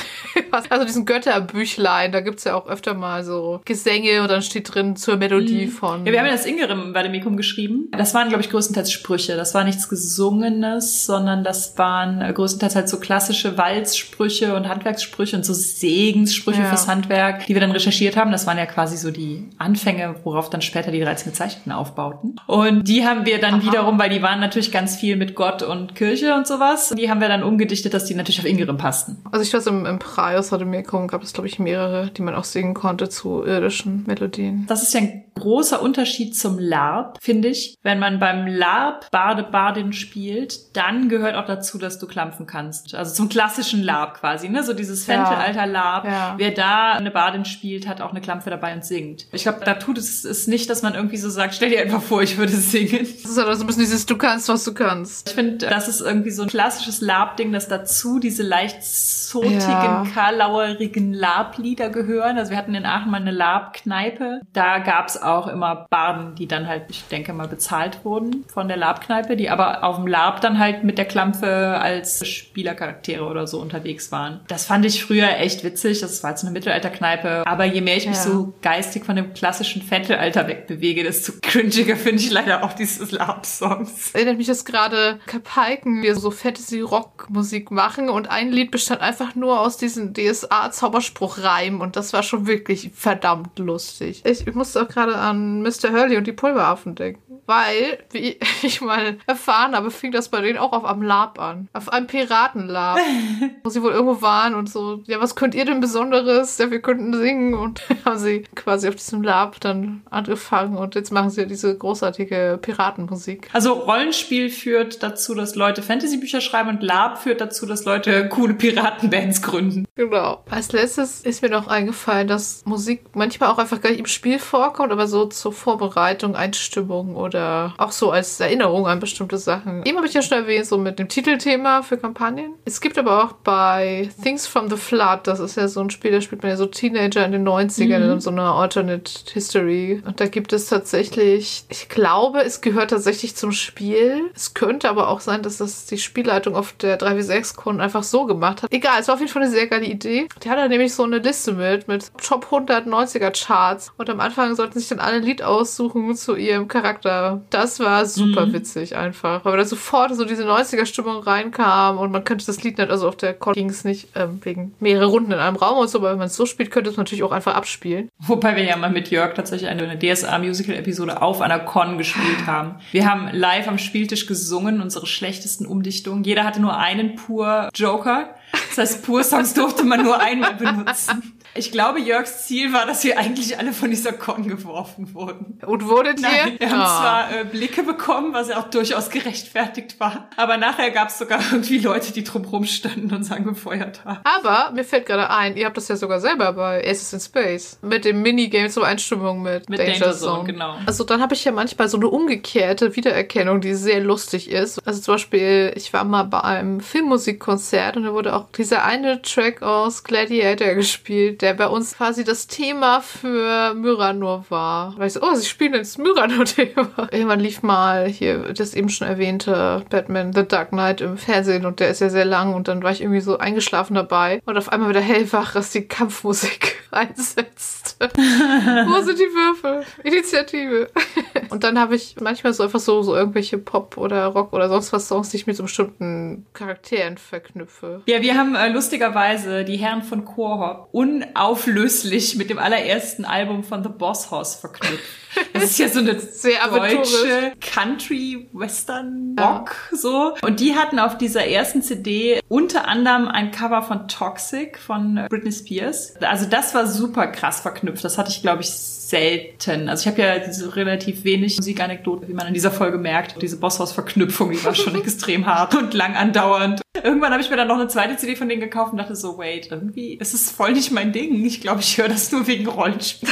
[laughs] also diesen Götterbüchlein. Da gibt's ja auch öfter mal so Gesänge und dann steht drin zur Melodie mm. von... Ja, wir haben ja das Ingerem Vademekum geschrieben. Das waren, glaube ich, größtenteils Sprüche. Das war nichts Gesungenes, sondern das waren äh, größtenteils halt so klassische Walzsprüche und Handwerkssprüche und so Segenssprüche ja. fürs Handwerk, die wir dann recherchiert haben. Das waren ja quasi so die Anfänge, worauf dann später die 13 Gezeichneten aufbauten. Und die haben wir dann Aha. wiederum, weil die waren natürlich ganz viel mit Gott und Kirche und sowas, die haben wir dann umgedichtet, dass die natürlich auf Ingerem passten. Also ich weiß, im, im Praios hatte mir gab es, glaube ich, mehrere, die man auch singen konnte zu irdischen Melodien. Das ist ja ein großer Unterschied zum LARP, finde ich. Wenn man beim LARP Bade Badin spielt, dann gehört auch dazu, dass du klampfen kannst. Also zum klassischen LARP quasi, ne? So dieses Fentelalter LARP. Ja. Wer da eine Badin spielt, hat auch eine Klampfe dabei und singt. Ich glaube, da tut es, es nicht, dass man irgendwie so sagt, stell dir einfach vor, ich würde singen. Das ist halt so ein bisschen dieses, du kannst, was du kannst. Ich finde, das ist irgendwie so ein klassisches LARP-Ding, dass dazu diese leicht zotigen, ja. karlauerigen LARP-Lieder gehören. Also wir hatten in Aachen mal eine LARP-Kneipe. Da gab's auch immer Baden, die dann halt, ich denke mal, bezahlt wurden von der LARP-Kneipe, die aber auf dem LARP dann halt mit der Klampfe als Spielercharaktere oder so unterwegs waren. Das fand ich früher echt witzig. Das war jetzt eine Mittelalterkneipe. Aber je mehr ich mich ja. so geistig von dem klassischen Vettelalter wegbewege, desto cringiger finde ich leider auch dieses LARP-Songs. Erinnert mich das gerade Kapalken, die so Fantasy-Rock-Musik machen und ein Lied bestand einfach nur aus diesen DSA-Zauberspruch-Reimen und das war schon wirklich verdammt lustig. Ich, ich musste auch gerade an Mr. Hurley und die Pulveraffen denken. Weil, wie [laughs] ich mal erfahren habe, fing das bei denen auch auf einem Lab an. Auf einem Piratenlab. [laughs] wo sie wohl irgendwo waren und so, ja, was könnt ihr denn Besonderes? Ja, wir könnten singen und [laughs] haben sie quasi auf diesem Lab dann angefangen und jetzt machen sie ja diese großartige Piratenmusik. Also Rollenspiel führt dazu, dass Leute Fantasybücher schreiben und Lab führt dazu, dass Leute coole Piratenbands gründen. Genau. Als letztes ist mir noch eingefallen, dass Musik manchmal auch einfach gar nicht im Spiel vorkommt, aber so zur Vorbereitung, Einstimmung oder auch so als Erinnerung an bestimmte Sachen. Eben habe ich ja schon erwähnt, so mit dem Titelthema für Kampagnen. Es gibt aber auch bei Things from the Flood, das ist ja so ein Spiel, da spielt man ja so Teenager in den 90ern mhm. in so einer Alternate History. Und da gibt es tatsächlich, ich glaube, es gehört tatsächlich zum Spiel. Es könnte aber auch sein, dass das die Spielleitung auf der 3W6-Con einfach so gemacht hat. Egal, es war auf jeden Fall eine sehr geile Idee. Die hat da nämlich so eine Liste mit, mit Top 100 90er Charts. Und am Anfang sollten sich dann alle ein Lied aussuchen zu ihrem Charakter. Das war super mhm. witzig einfach. Weil da sofort so diese 90er-Stimmung reinkam und man könnte das Lied nicht, also auf der Con ging es nicht ähm, wegen mehrere Runden in einem Raum und so, aber wenn man es so spielt, könnte es natürlich auch einfach abspielen. Wobei wir ja mal mit Jörg tatsächlich eine, eine DSA-Musical-Episode auf einer Con gespielt haben. Wir haben live am Spieltisch gesungen, unsere schlechtesten Umdichtungen. Jeder hatte nur einen pur Joker. Das heißt, Pur-Songs durfte man nur einmal benutzen. Ich glaube, Jörgs Ziel war, dass wir eigentlich alle von dieser Con geworfen wurden. Und wurdet Nein, ihr? Wir haben ah. zwar äh, Blicke bekommen, was ja auch durchaus gerechtfertigt war, aber nachher gab es sogar irgendwie Leute, die drumherum standen und uns angefeuert haben. Aber mir fällt gerade ein, ihr habt das ja sogar selber bei Aces in Space mit dem Minigame zur Einstimmung mit, mit Danger, Danger Zone. Zone. Genau. Also dann habe ich ja manchmal so eine umgekehrte Wiedererkennung, die sehr lustig ist. Also zum Beispiel, ich war mal bei einem Filmmusikkonzert und da wurde auch dieser eine Track aus Gladiator gespielt der bei uns quasi das Thema für Myranor war. Weil ich so, oh, sie spielen jetzt Myranor-Thema. [laughs] Irgendwann lief mal hier das eben schon erwähnte Batman The Dark Knight im Fernsehen und der ist ja sehr lang und dann war ich irgendwie so eingeschlafen dabei und auf einmal wieder hellwach, dass die Kampfmusik [laughs] einsetzt. Wo sind die Würfel? Initiative. [laughs] und dann habe ich manchmal so einfach so, so irgendwelche Pop oder Rock oder sonst was Songs, die ich mit so bestimmten Charakteren verknüpfe. Ja, wir haben äh, lustigerweise die Herren von Chorhop unauflöslich mit dem allerersten Album von The Boss House verknüpft. Das ist ja so eine [laughs] Sehr deutsche Country-Western-Rock ja. so. Und die hatten auf dieser ersten CD unter anderem ein Cover von Toxic von Britney Spears. Also das war super krass verknüpft. Das hatte ich, glaube ich, selten. Also ich habe ja diese relativ wenig Musikanekdoten, wie man in dieser Folge merkt. Diese Bosshaus-Verknüpfung, die war schon [laughs] extrem hart und lang andauernd. Irgendwann habe ich mir dann noch eine zweite CD von denen gekauft und dachte so, wait, irgendwie ist es voll nicht mein Ding. Ich glaube, ich höre das nur wegen Rollenspiel.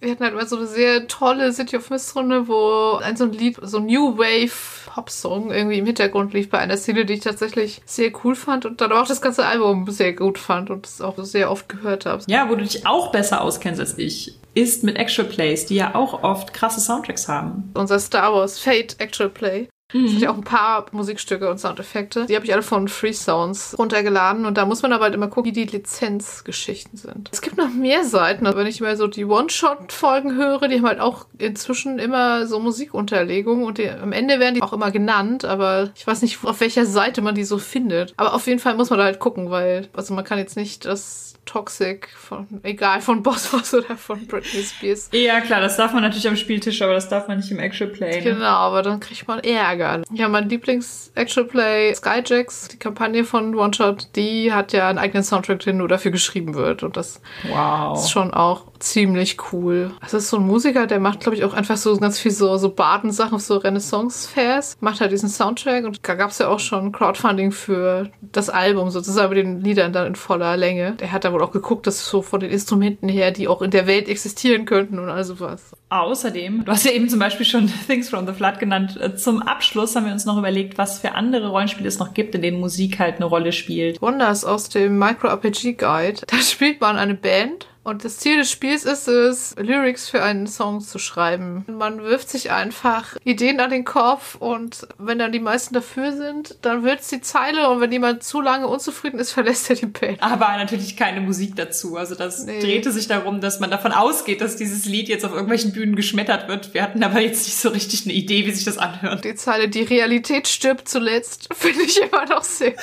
Wir hatten halt mal so eine sehr tolle City of Mist Runde, wo ein so ein Lied, so ein New Wave Pop-Song irgendwie im Hintergrund lief bei einer Szene, die ich tatsächlich sehr cool fand und dann auch das ganze Album sehr gut fand und es auch sehr oft gehört habe. Ja, wo du dich auch besser auskennst als ich, ist mit Actual Plays, die ja auch oft krasse Soundtracks haben. Unser Star Wars Fate Actual Play Mhm. Es hat ja auch ein paar Musikstücke und Soundeffekte. Die habe ich alle von Free Sounds runtergeladen und da muss man aber halt immer gucken, wie die Lizenzgeschichten sind. Es gibt noch mehr Seiten, aber wenn ich mal so die One-Shot-Folgen höre, die haben halt auch inzwischen immer so Musikunterlegungen und die, am Ende werden die auch immer genannt, aber ich weiß nicht, auf welcher Seite man die so findet. Aber auf jeden Fall muss man da halt gucken, weil, also man kann jetzt nicht das Toxic von, egal, von [laughs] Boss oder von Britney Spears. Ja, klar, das darf man natürlich am Spieltisch, aber das darf man nicht im Actual Play. Ne? Genau, aber dann kriegt man Ärger. Ja, mein Lieblings-Actual Play, Skyjacks, die Kampagne von One Shot, die hat ja einen eigenen Soundtrack, der nur dafür geschrieben wird. Und das wow. ist schon auch ziemlich cool. Es ist so ein Musiker, der macht, glaube ich, auch einfach so ganz viel so, so Baden-Sachen so Renaissance-Fairs. Macht halt diesen Soundtrack und da gab es ja auch schon Crowdfunding für das Album sozusagen mit den Liedern dann in voller Länge. Der hat da wohl auch geguckt, dass so von den Instrumenten her, die auch in der Welt existieren könnten und all sowas. Außerdem, du hast ja eben zum Beispiel schon [laughs] Things from the Flood genannt. Äh, zum Abschluss haben wir uns noch überlegt, was für andere Rollenspiele es noch gibt, in denen Musik halt eine Rolle spielt. Wonders aus dem Micro RPG Guide. Da spielt man eine Band und das Ziel des Spiels ist es, Lyrics für einen Song zu schreiben. Man wirft sich einfach Ideen an den Kopf und wenn dann die meisten dafür sind, dann wird's die Zeile und wenn jemand zu lange unzufrieden ist, [laughs] verlässt er die Band. Aber natürlich keine Musik dazu. Also das nee. drehte sich darum, dass man davon ausgeht, dass dieses Lied jetzt auf irgendwelchen Bühnen geschmettert wird. Wir hatten aber jetzt nicht so richtig eine Idee, wie sich das anhört. Die Zeile, die Realität stirbt zuletzt, [laughs] finde ich immer noch sehr gut.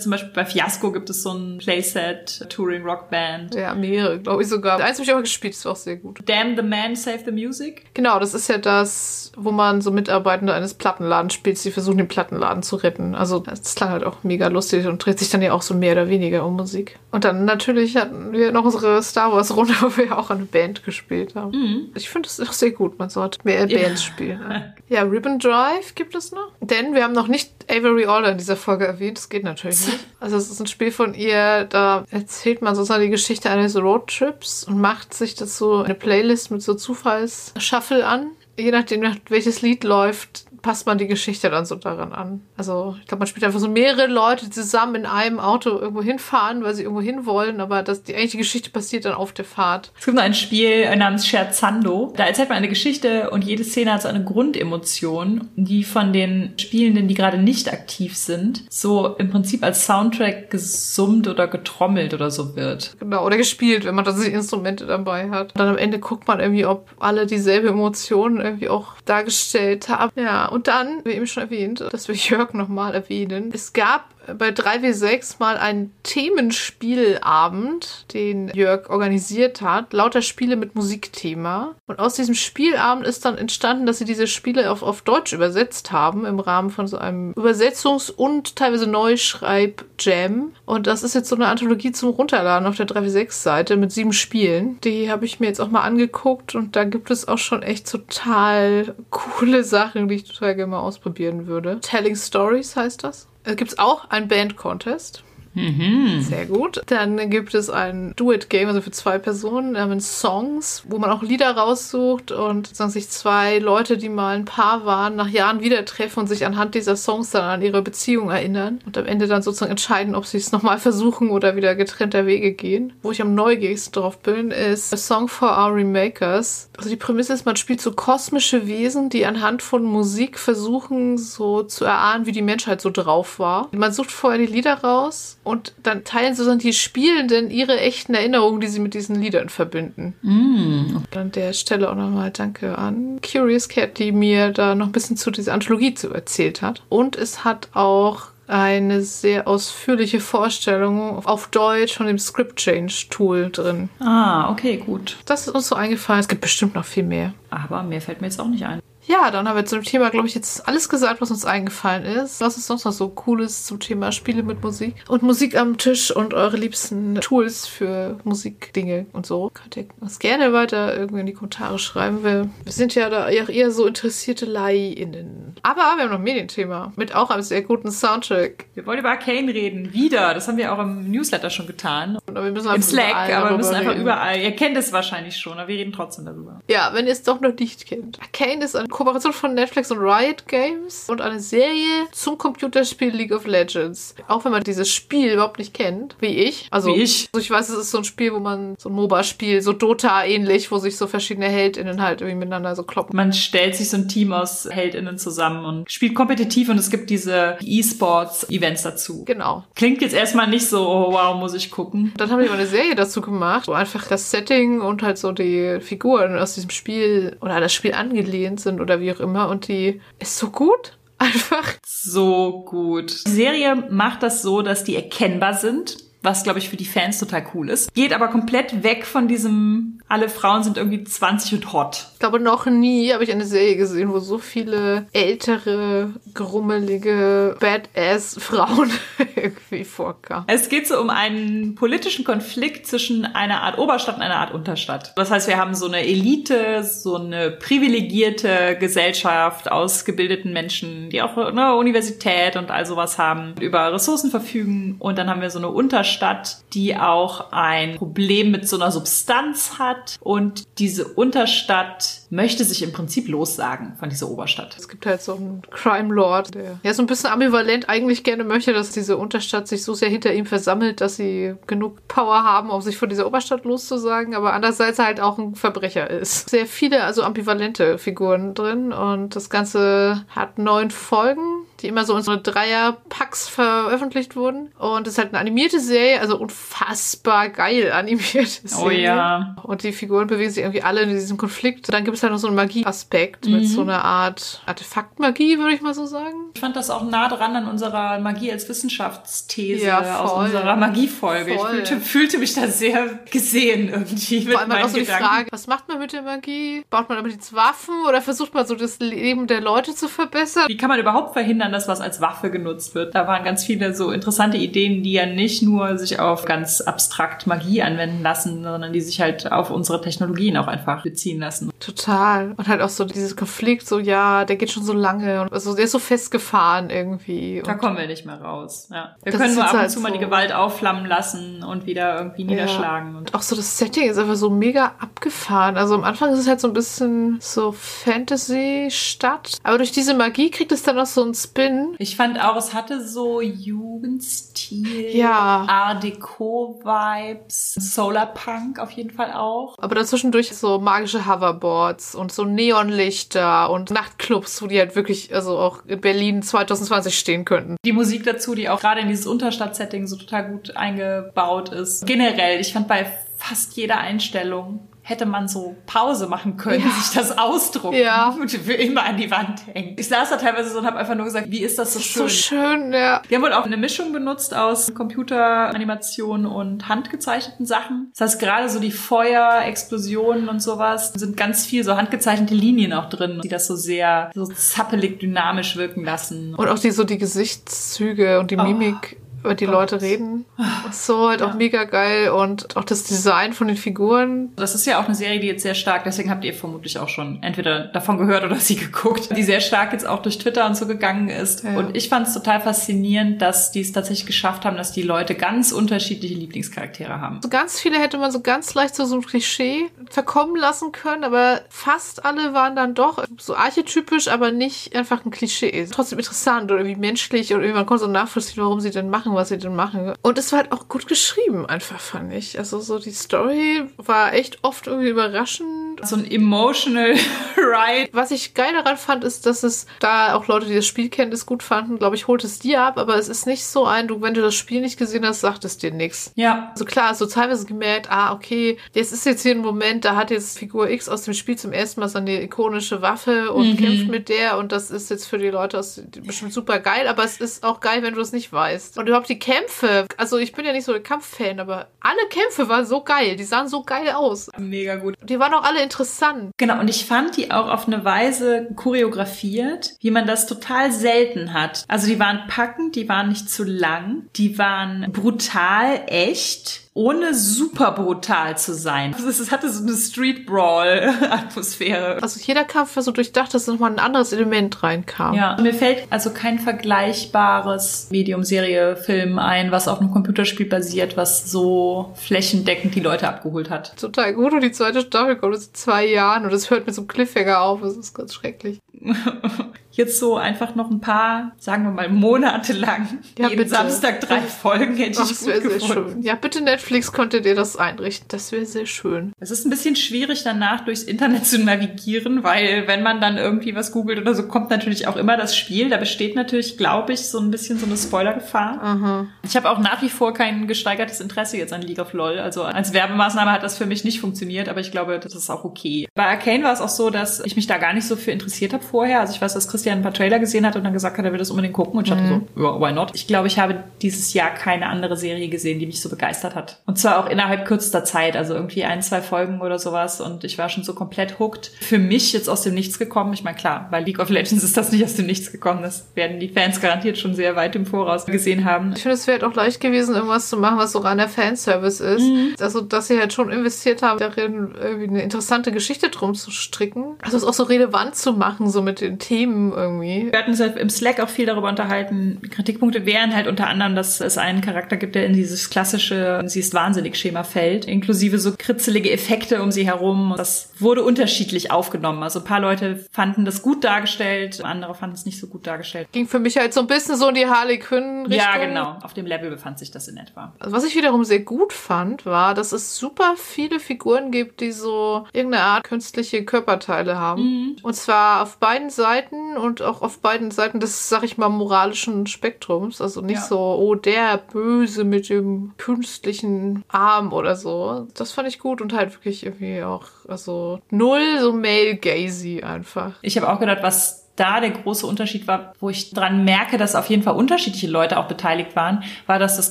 Zum Beispiel bei Fiasco gibt es so ein Playset, Touring Rock Band. Ja, mehrere, glaube glaube ich sogar. Eins habe ich aber gespielt, das war auch sehr gut. Damn the Man, Save the Music? Genau, das ist ja das, wo man so Mitarbeitende eines Plattenladens spielt, die versuchen, den Plattenladen zu retten. Also das klang halt auch mega lustig und dreht sich dann ja auch so mehr oder weniger um Musik. Und dann natürlich hatten wir noch unsere Star Wars Runde, [laughs] wo wir auch eine Band gespielt haben. Mhm. Ich finde es auch sehr gut, man sollte mehr ja. Bands spielen. [laughs] ja, Ribbon Drive gibt es noch. Denn wir haben noch nicht Avery Order in dieser Folge erwähnt. Das geht natürlich nicht. Also es ist ein Spiel von ihr, da erzählt man sozusagen die Geschichte eines Roadtrips und macht sich so eine Playlist mit so Zufalls-Shuffle an. Je nachdem, welches Lied läuft, passt man die Geschichte dann so daran an. Also ich glaube, man spielt einfach so mehrere Leute zusammen in einem Auto irgendwo hinfahren, weil sie irgendwo hinwollen, aber das, die eigentliche Geschichte passiert dann auf der Fahrt. Es gibt noch ein Spiel namens Scherzando. Da erzählt man eine Geschichte und jede Szene hat so eine Grundemotion, die von den Spielenden, die gerade nicht aktiv sind, so im Prinzip als Soundtrack gesummt oder getrommelt oder so wird. Genau, oder gespielt, wenn man da die Instrumente dabei hat. Und dann am Ende guckt man irgendwie, ob alle dieselbe Emotion irgendwie auch dargestellt haben. Ja, und dann, wie eben schon erwähnt, dass wir Jörg nochmal erwähnen, es gab bei 3W6 mal einen Themenspielabend, den Jörg organisiert hat, lauter Spiele mit Musikthema. Und aus diesem Spielabend ist dann entstanden, dass sie diese Spiele auf, auf Deutsch übersetzt haben, im Rahmen von so einem Übersetzungs- und teilweise Neuschreib-Jam. Und das ist jetzt so eine Anthologie zum Runterladen auf der 3W6-Seite mit sieben Spielen. Die habe ich mir jetzt auch mal angeguckt und da gibt es auch schon echt total coole Sachen, die ich total gerne mal ausprobieren würde. Telling Stories heißt das. Es gibt auch einen Band-Contest. Mhm. Sehr gut. Dann gibt es ein Do-It-Game, also für zwei Personen, namens Songs, wo man auch Lieder raussucht und sozusagen sich zwei Leute, die mal ein Paar waren, nach Jahren wieder treffen und sich anhand dieser Songs dann an ihre Beziehung erinnern und am Ende dann sozusagen entscheiden, ob sie es nochmal [laughs] versuchen oder wieder getrennter Wege gehen. Wo ich am neugierigsten drauf bin, ist A Song for Our Remakers. Also die Prämisse ist, man spielt so kosmische Wesen, die anhand von Musik versuchen, so zu erahnen, wie die Menschheit so drauf war. Man sucht vorher die Lieder raus und dann teilen sozusagen die Spielenden ihre echten Erinnerungen, die sie mit diesen Liedern verbinden. Mm. Und an der Stelle auch nochmal Danke an Curious Cat, die mir da noch ein bisschen zu dieser Anthologie zu erzählt hat. Und es hat auch eine sehr ausführliche Vorstellung auf Deutsch von dem Script Change Tool drin. Ah, okay, gut. Das ist uns so eingefallen. Es gibt bestimmt noch viel mehr. Aber mehr fällt mir jetzt auch nicht ein. Ja, dann haben wir zu dem Thema, glaube ich, jetzt alles gesagt, was uns eingefallen ist. Was ist sonst noch so Cooles zum Thema Spiele mit Musik? Und Musik am Tisch und eure liebsten Tools für Musikdinge und so. Könnt ihr uns gerne weiter irgendwie in die Kommentare schreiben. Wir, wir sind ja da eher so interessierte LaiInnen. Aber wir haben noch ein Medienthema mit auch einem sehr guten Soundtrack. Wir wollen über Arcane reden. Wieder. Das haben wir auch im Newsletter schon getan. Aber wir müssen Im Slack, aber wir müssen einfach reden. überall. Ihr kennt es wahrscheinlich schon, aber wir reden trotzdem darüber. Ja, wenn ihr es doch noch nicht kennt. Arcane ist eine Kooperation von Netflix und Riot Games und eine Serie zum Computerspiel League of Legends. Auch wenn man dieses Spiel überhaupt nicht kennt, wie ich. Also, wie ich. Also ich weiß, es ist so ein Spiel, wo man so ein MOBA-Spiel, so Dota ähnlich, wo sich so verschiedene HeldInnen halt irgendwie miteinander so kloppen. Man stellt sich so ein Team aus HeldInnen zusammen und spielt kompetitiv und es gibt diese E-Sports-Events dazu. Genau. Klingt jetzt erstmal nicht so, oh, wow, muss ich gucken. Dann haben die mal eine Serie dazu gemacht, wo einfach das Setting und halt so die Figuren aus diesem Spiel oder das Spiel angelehnt sind oder wie auch immer und die ist so gut. [laughs] Einfach. So gut. Die Serie macht das so, dass die erkennbar sind was glaube ich für die Fans total cool ist. Geht aber komplett weg von diesem, alle Frauen sind irgendwie 20 und hot. Ich glaube, noch nie habe ich eine Serie gesehen, wo so viele ältere, grummelige, badass Frauen [laughs] irgendwie vorkamen. Es geht so um einen politischen Konflikt zwischen einer Art Oberstadt und einer Art Unterstadt. Das heißt, wir haben so eine Elite, so eine privilegierte Gesellschaft ausgebildeten Menschen, die auch eine Universität und all sowas haben, über Ressourcen verfügen. Und dann haben wir so eine Unterstadt, Unterstadt, die auch ein Problem mit so einer Substanz hat und diese Unterstadt möchte sich im Prinzip lossagen von dieser Oberstadt. Es gibt halt so einen Crime Lord, der ja so ein bisschen ambivalent eigentlich gerne möchte, dass diese Unterstadt sich so sehr hinter ihm versammelt, dass sie genug Power haben, um sich von dieser Oberstadt loszusagen, aber andererseits halt auch ein Verbrecher ist. Sehr viele, also ambivalente Figuren drin und das Ganze hat neun Folgen die immer so in so Dreier-Packs veröffentlicht wurden. Und es ist halt eine animierte Serie, also unfassbar geil animierte Serie. Oh ja. Und die Figuren bewegen sich irgendwie alle in diesem Konflikt. Dann gibt es halt noch so einen Magie-Aspekt mhm. mit so einer Art Artefaktmagie, würde ich mal so sagen. Ich fand das auch nah dran an unserer Magie als Wissenschaftsthese ja, aus unserer Magiefolge. Ich fühlte, fühlte, mich da sehr gesehen irgendwie. Vor allem auch so die Frage, was macht man mit der Magie? Baut man damit jetzt Waffen oder versucht man so das Leben der Leute zu verbessern? Wie kann man überhaupt verhindern, an das, was als Waffe genutzt wird. Da waren ganz viele so interessante Ideen, die ja nicht nur sich auf ganz abstrakt Magie anwenden lassen, sondern die sich halt auf unsere Technologien auch einfach beziehen lassen. Total. Und halt auch so dieses Konflikt, so ja, der geht schon so lange und also der ist so festgefahren irgendwie. Da kommen wir nicht mehr raus. Ja. Wir können nur ab und halt zu mal die Gewalt aufflammen lassen und wieder irgendwie niederschlagen. Ja. Und auch so das Setting ist einfach so mega abgefahren. Also am Anfang ist es halt so ein bisschen so Fantasy-Stadt. Aber durch diese Magie kriegt es dann auch so ein Spin bin. Ich fand auch, es hatte so Jugendstil, ja. Art Deco-Vibes, Solarpunk auf jeden Fall auch. Aber dazwischendurch so magische Hoverboards und so Neonlichter und Nachtclubs, wo die halt wirklich, also auch in Berlin 2020 stehen könnten. Die Musik dazu, die auch gerade in dieses Unterstadt-Setting so total gut eingebaut ist. Generell, ich fand bei fast jeder Einstellung hätte man so Pause machen können, ja. sich das ausdrucken ja. [laughs] und für immer an die Wand hängen. Ich saß da teilweise so und habe einfach nur gesagt, wie ist das so schön? So schön, ja. Die haben wohl auch eine Mischung benutzt aus Computeranimation und handgezeichneten Sachen. Das heißt, gerade so die Feuer, Explosionen und sowas sind ganz viel so handgezeichnete Linien auch drin, die das so sehr so zappelig dynamisch wirken lassen. Und auch die so die Gesichtszüge und die oh. Mimik über die Leute reden. So, halt ja. auch mega geil und auch das Design von den Figuren. Das ist ja auch eine Serie, die jetzt sehr stark, deswegen habt ihr vermutlich auch schon entweder davon gehört oder [laughs] sie geguckt, die sehr stark jetzt auch durch Twitter und so gegangen ist. Ja. Und ich fand es total faszinierend, dass die es tatsächlich geschafft haben, dass die Leute ganz unterschiedliche Lieblingscharaktere haben. So ganz viele hätte man so ganz leicht so, so ein Klischee verkommen lassen können, aber fast alle waren dann doch so archetypisch, aber nicht einfach ein Klischee. Trotzdem interessant oder irgendwie menschlich oder irgendwie man konnte so nachvollziehen, warum sie denn machen machen, was sie denn machen. Und es war halt auch gut geschrieben, einfach fand ich. Also so die Story war echt oft irgendwie überraschend. So ein emotional [laughs] ride. Was ich geil daran fand, ist, dass es da auch Leute, die das Spiel kennen, es gut fanden, glaube ich, holt es dir ab, aber es ist nicht so ein, du, wenn du das Spiel nicht gesehen hast, sagt es dir nichts. Ja. Also klar, so teilweise gemerkt, ah, okay, jetzt ist jetzt hier ein Moment, da hat jetzt Figur X aus dem Spiel zum ersten Mal so eine ikonische Waffe und mhm. kämpft mit der und das ist jetzt für die Leute aus, bestimmt super geil, aber es ist auch geil, wenn du es nicht weißt. Und überhaupt überhaupt die Kämpfe. Also ich bin ja nicht so ein Kampffan, aber alle Kämpfe waren so geil. Die sahen so geil aus. Mega gut. Die waren auch alle interessant. Genau, und ich fand die auch auf eine Weise choreografiert, wie man das total selten hat. Also die waren packend, die waren nicht zu lang, die waren brutal echt ohne super brutal zu sein. Also es hatte so eine Street Brawl [laughs] Atmosphäre. Also jeder Kampf war so durchdacht, dass nochmal ein anderes Element reinkam. Ja, mir fällt also kein vergleichbares Medium, Serie, Film ein, was auf einem Computerspiel basiert, was so flächendeckend die Leute abgeholt hat. Total gut und die zweite Staffel kommt in zwei Jahren und es hört mit so einem Cliffhanger auf. Das ist ganz schrecklich. [laughs] jetzt so einfach noch ein paar, sagen wir mal, Monate lang ja, jeden bitte. Samstag drei Folgen hätte Ach, ich gut sehr gefunden. schön. Ja, bitte Netflix konntet ihr das einrichten. Das wäre sehr schön. Es ist ein bisschen schwierig danach durchs Internet zu navigieren, weil wenn man dann irgendwie was googelt oder so, kommt natürlich auch immer das Spiel. Da besteht natürlich, glaube ich, so ein bisschen so eine Spoilergefahr. Mhm. Ich habe auch nach wie vor kein gesteigertes Interesse jetzt an League of LOL. Also als Werbemaßnahme hat das für mich nicht funktioniert, aber ich glaube, das ist auch okay. Bei Arcane war es auch so, dass ich mich da gar nicht so für interessiert habe vorher. Also ich weiß, dass Christian ein paar Trailer gesehen hat und dann gesagt hat, er will das unbedingt gucken. Und ich dachte mhm. so, ja, why not? Ich glaube, ich habe dieses Jahr keine andere Serie gesehen, die mich so begeistert hat. Und zwar auch innerhalb kürzester Zeit, also irgendwie ein, zwei Folgen oder sowas. Und ich war schon so komplett hooked. Für mich jetzt aus dem Nichts gekommen. Ich meine, klar, bei League of Legends ist das nicht aus dem Nichts gekommen. Das werden die Fans garantiert schon sehr weit im Voraus gesehen haben. Ich finde, es wäre auch leicht gewesen, irgendwas zu machen, was so reiner Fanservice ist. Mhm. Also, dass sie halt schon investiert haben, darin irgendwie eine interessante Geschichte drum zu stricken. Also, es auch so relevant zu machen, so mit den Themen irgendwie. Wir hatten uns im Slack auch viel darüber unterhalten. Kritikpunkte wären halt unter anderem, dass es einen Charakter gibt, der in dieses klassische, sie ist wahnsinnig Schema fällt, inklusive so kritzelige Effekte um sie herum. Das wurde unterschiedlich aufgenommen. Also ein paar Leute fanden das gut dargestellt, andere fanden es nicht so gut dargestellt. Ging für mich halt so ein bisschen so in die Harley Quinn Richtung. Ja, genau. Auf dem Level befand sich das in etwa. Also was ich wiederum sehr gut fand, war, dass es super viele Figuren gibt, die so irgendeine Art künstliche Körperteile haben. Mhm. Und zwar auf beiden Seiten und auch auf beiden Seiten des, sag ich mal, moralischen Spektrums. Also nicht ja. so, oh, der Böse mit dem künstlichen Arm oder so. Das fand ich gut und halt wirklich irgendwie auch, also null so male-gazy einfach. Ich habe auch gedacht, was da der große Unterschied war, wo ich dran merke, dass auf jeden Fall unterschiedliche Leute auch beteiligt waren, war, dass das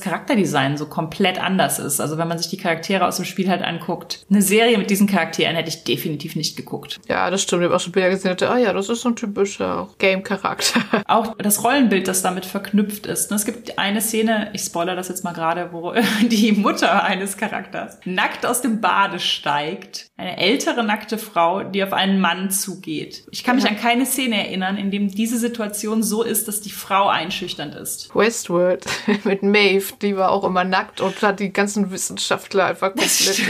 Charakterdesign so komplett anders ist. Also wenn man sich die Charaktere aus dem Spiel halt anguckt, eine Serie mit diesen Charakteren hätte ich definitiv nicht geguckt. Ja, das stimmt. Ich habe auch schon Bilder gesehen, ah ja, das ist so ein typischer Game-Charakter. [laughs] Auch das Rollenbild, das damit verknüpft ist. Es gibt eine Szene, ich spoilere das jetzt mal gerade, wo [laughs] die Mutter eines Charakters nackt aus dem Bade steigt. Eine ältere nackte Frau, die auf einen Mann zugeht. Ich kann mich an keine Szene erinnern, erinnern, in dem diese Situation so ist, dass die Frau einschüchternd ist. Westworld [laughs] mit Maeve, die war auch immer nackt und hat die ganzen Wissenschaftler einfach komplett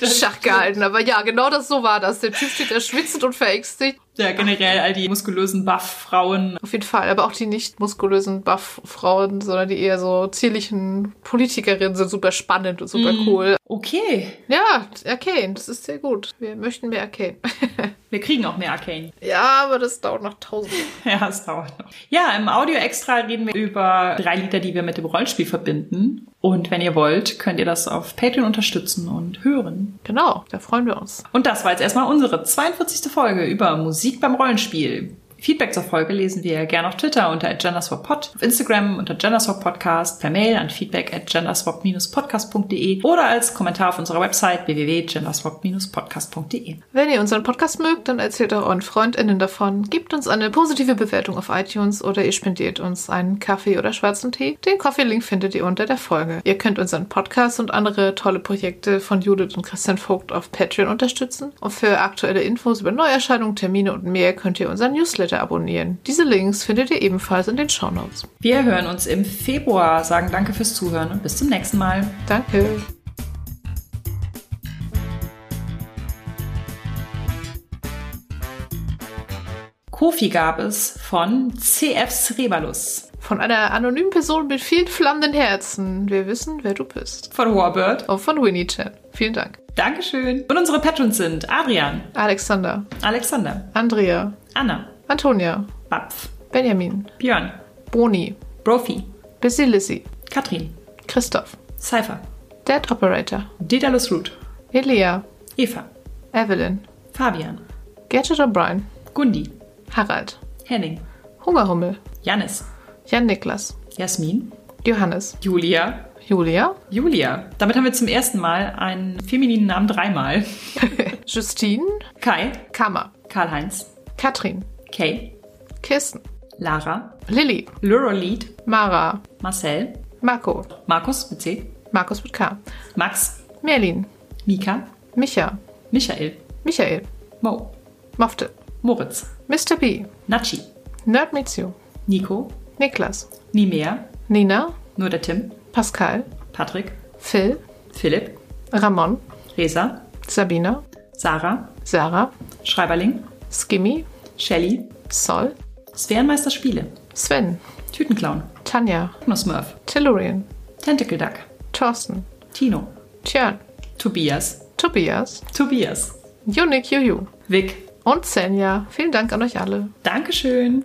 im Schach gehalten. Aber ja, genau das so war das. Der Typ steht da schwitzend und verängstigt ja, generell all die muskulösen Buff-Frauen. Auf jeden Fall, aber auch die nicht muskulösen Buff-Frauen, sondern die eher so zierlichen Politikerinnen sind super spannend und super mm. cool. Okay. Ja, Arcane, das ist sehr gut. Wir möchten mehr Arcane. [laughs] Wir kriegen auch mehr Arcane. Ja, aber das dauert noch tausend. [laughs] ja, es dauert noch. Ja, im Audio Extra reden wir über drei Lieder, die wir mit dem Rollenspiel verbinden. Und wenn ihr wollt, könnt ihr das auf Patreon unterstützen und hören. Genau, da freuen wir uns. Und das war jetzt erstmal unsere 42. Folge über Musik beim Rollenspiel. Feedback zur Folge lesen wir gerne auf Twitter unter genderswappod, auf Instagram unter genderswappodcast, per Mail an feedback at genderswap-podcast.de oder als Kommentar auf unserer Website www.genderswap-podcast.de. Wenn ihr unseren Podcast mögt, dann erzählt auch euren FreundInnen davon, gebt uns eine positive Bewertung auf iTunes oder ihr spendiert uns einen Kaffee oder schwarzen Tee. Den Coffee-Link findet ihr unter der Folge. Ihr könnt unseren Podcast und andere tolle Projekte von Judith und Christian Vogt auf Patreon unterstützen. Und für aktuelle Infos über Neuerscheinungen, Termine und mehr könnt ihr unseren Newsletter Newsletter abonnieren. Diese Links findet ihr ebenfalls in den Shownotes. Wir hören uns im Februar, sagen danke fürs Zuhören und bis zum nächsten Mal. Danke. Kofi gab es von CF Srebalus. Von einer anonymen Person mit vielen flammenden Herzen. Wir wissen, wer du bist. Von Warbird. Und von Winnie Chan. Vielen Dank. Dankeschön. Und unsere Patrons sind Adrian. Alexander. Alexander. Andrea. Anna. Antonia. Bapf. Benjamin. Björn. Boni. Brophy. Busy Lizzie. Katrin. Christoph. Cypher. Dead Operator. Dedalus Root. Elia. Eva. Evelyn. Fabian. Gadget O'Brien. Gundi. Harald. Henning. Hungerhummel. Janis. Jan Niklas. Jasmin. Johannes. Julia. Julia. Julia. Damit haben wir zum ersten Mal einen femininen Namen dreimal. [laughs] Justine. Kai. Kammer. Karl-Heinz. Katrin. Kay. Kirsten. Lara. Lilly. Lurolied. Mara. Marcel. Marco. Markus mit C. Markus mit K. Max. Merlin. Mika. Micha. Michael. Michael. Mo. Mofte. Moritz. Mr. B. Nachi. Nerd Meets You. Nico. Niklas. Nimea. Nina. Nur der Tim. Pascal. Patrick. Phil. Philipp. Ramon. Resa. Sabina. Sarah. Sarah. Schreiberling. Skimmy. Shelly. Sol. Sphärenmeister Spiele. Sven. Tütenclown. Tanja. Technosmurf. Tellurian. Tentacle Duck. Thorsten. Tino. Tjörn. Tobias. Tobias. Tobias. Unique Juju. Vic. Und Senja. Vielen Dank an euch alle. Dankeschön.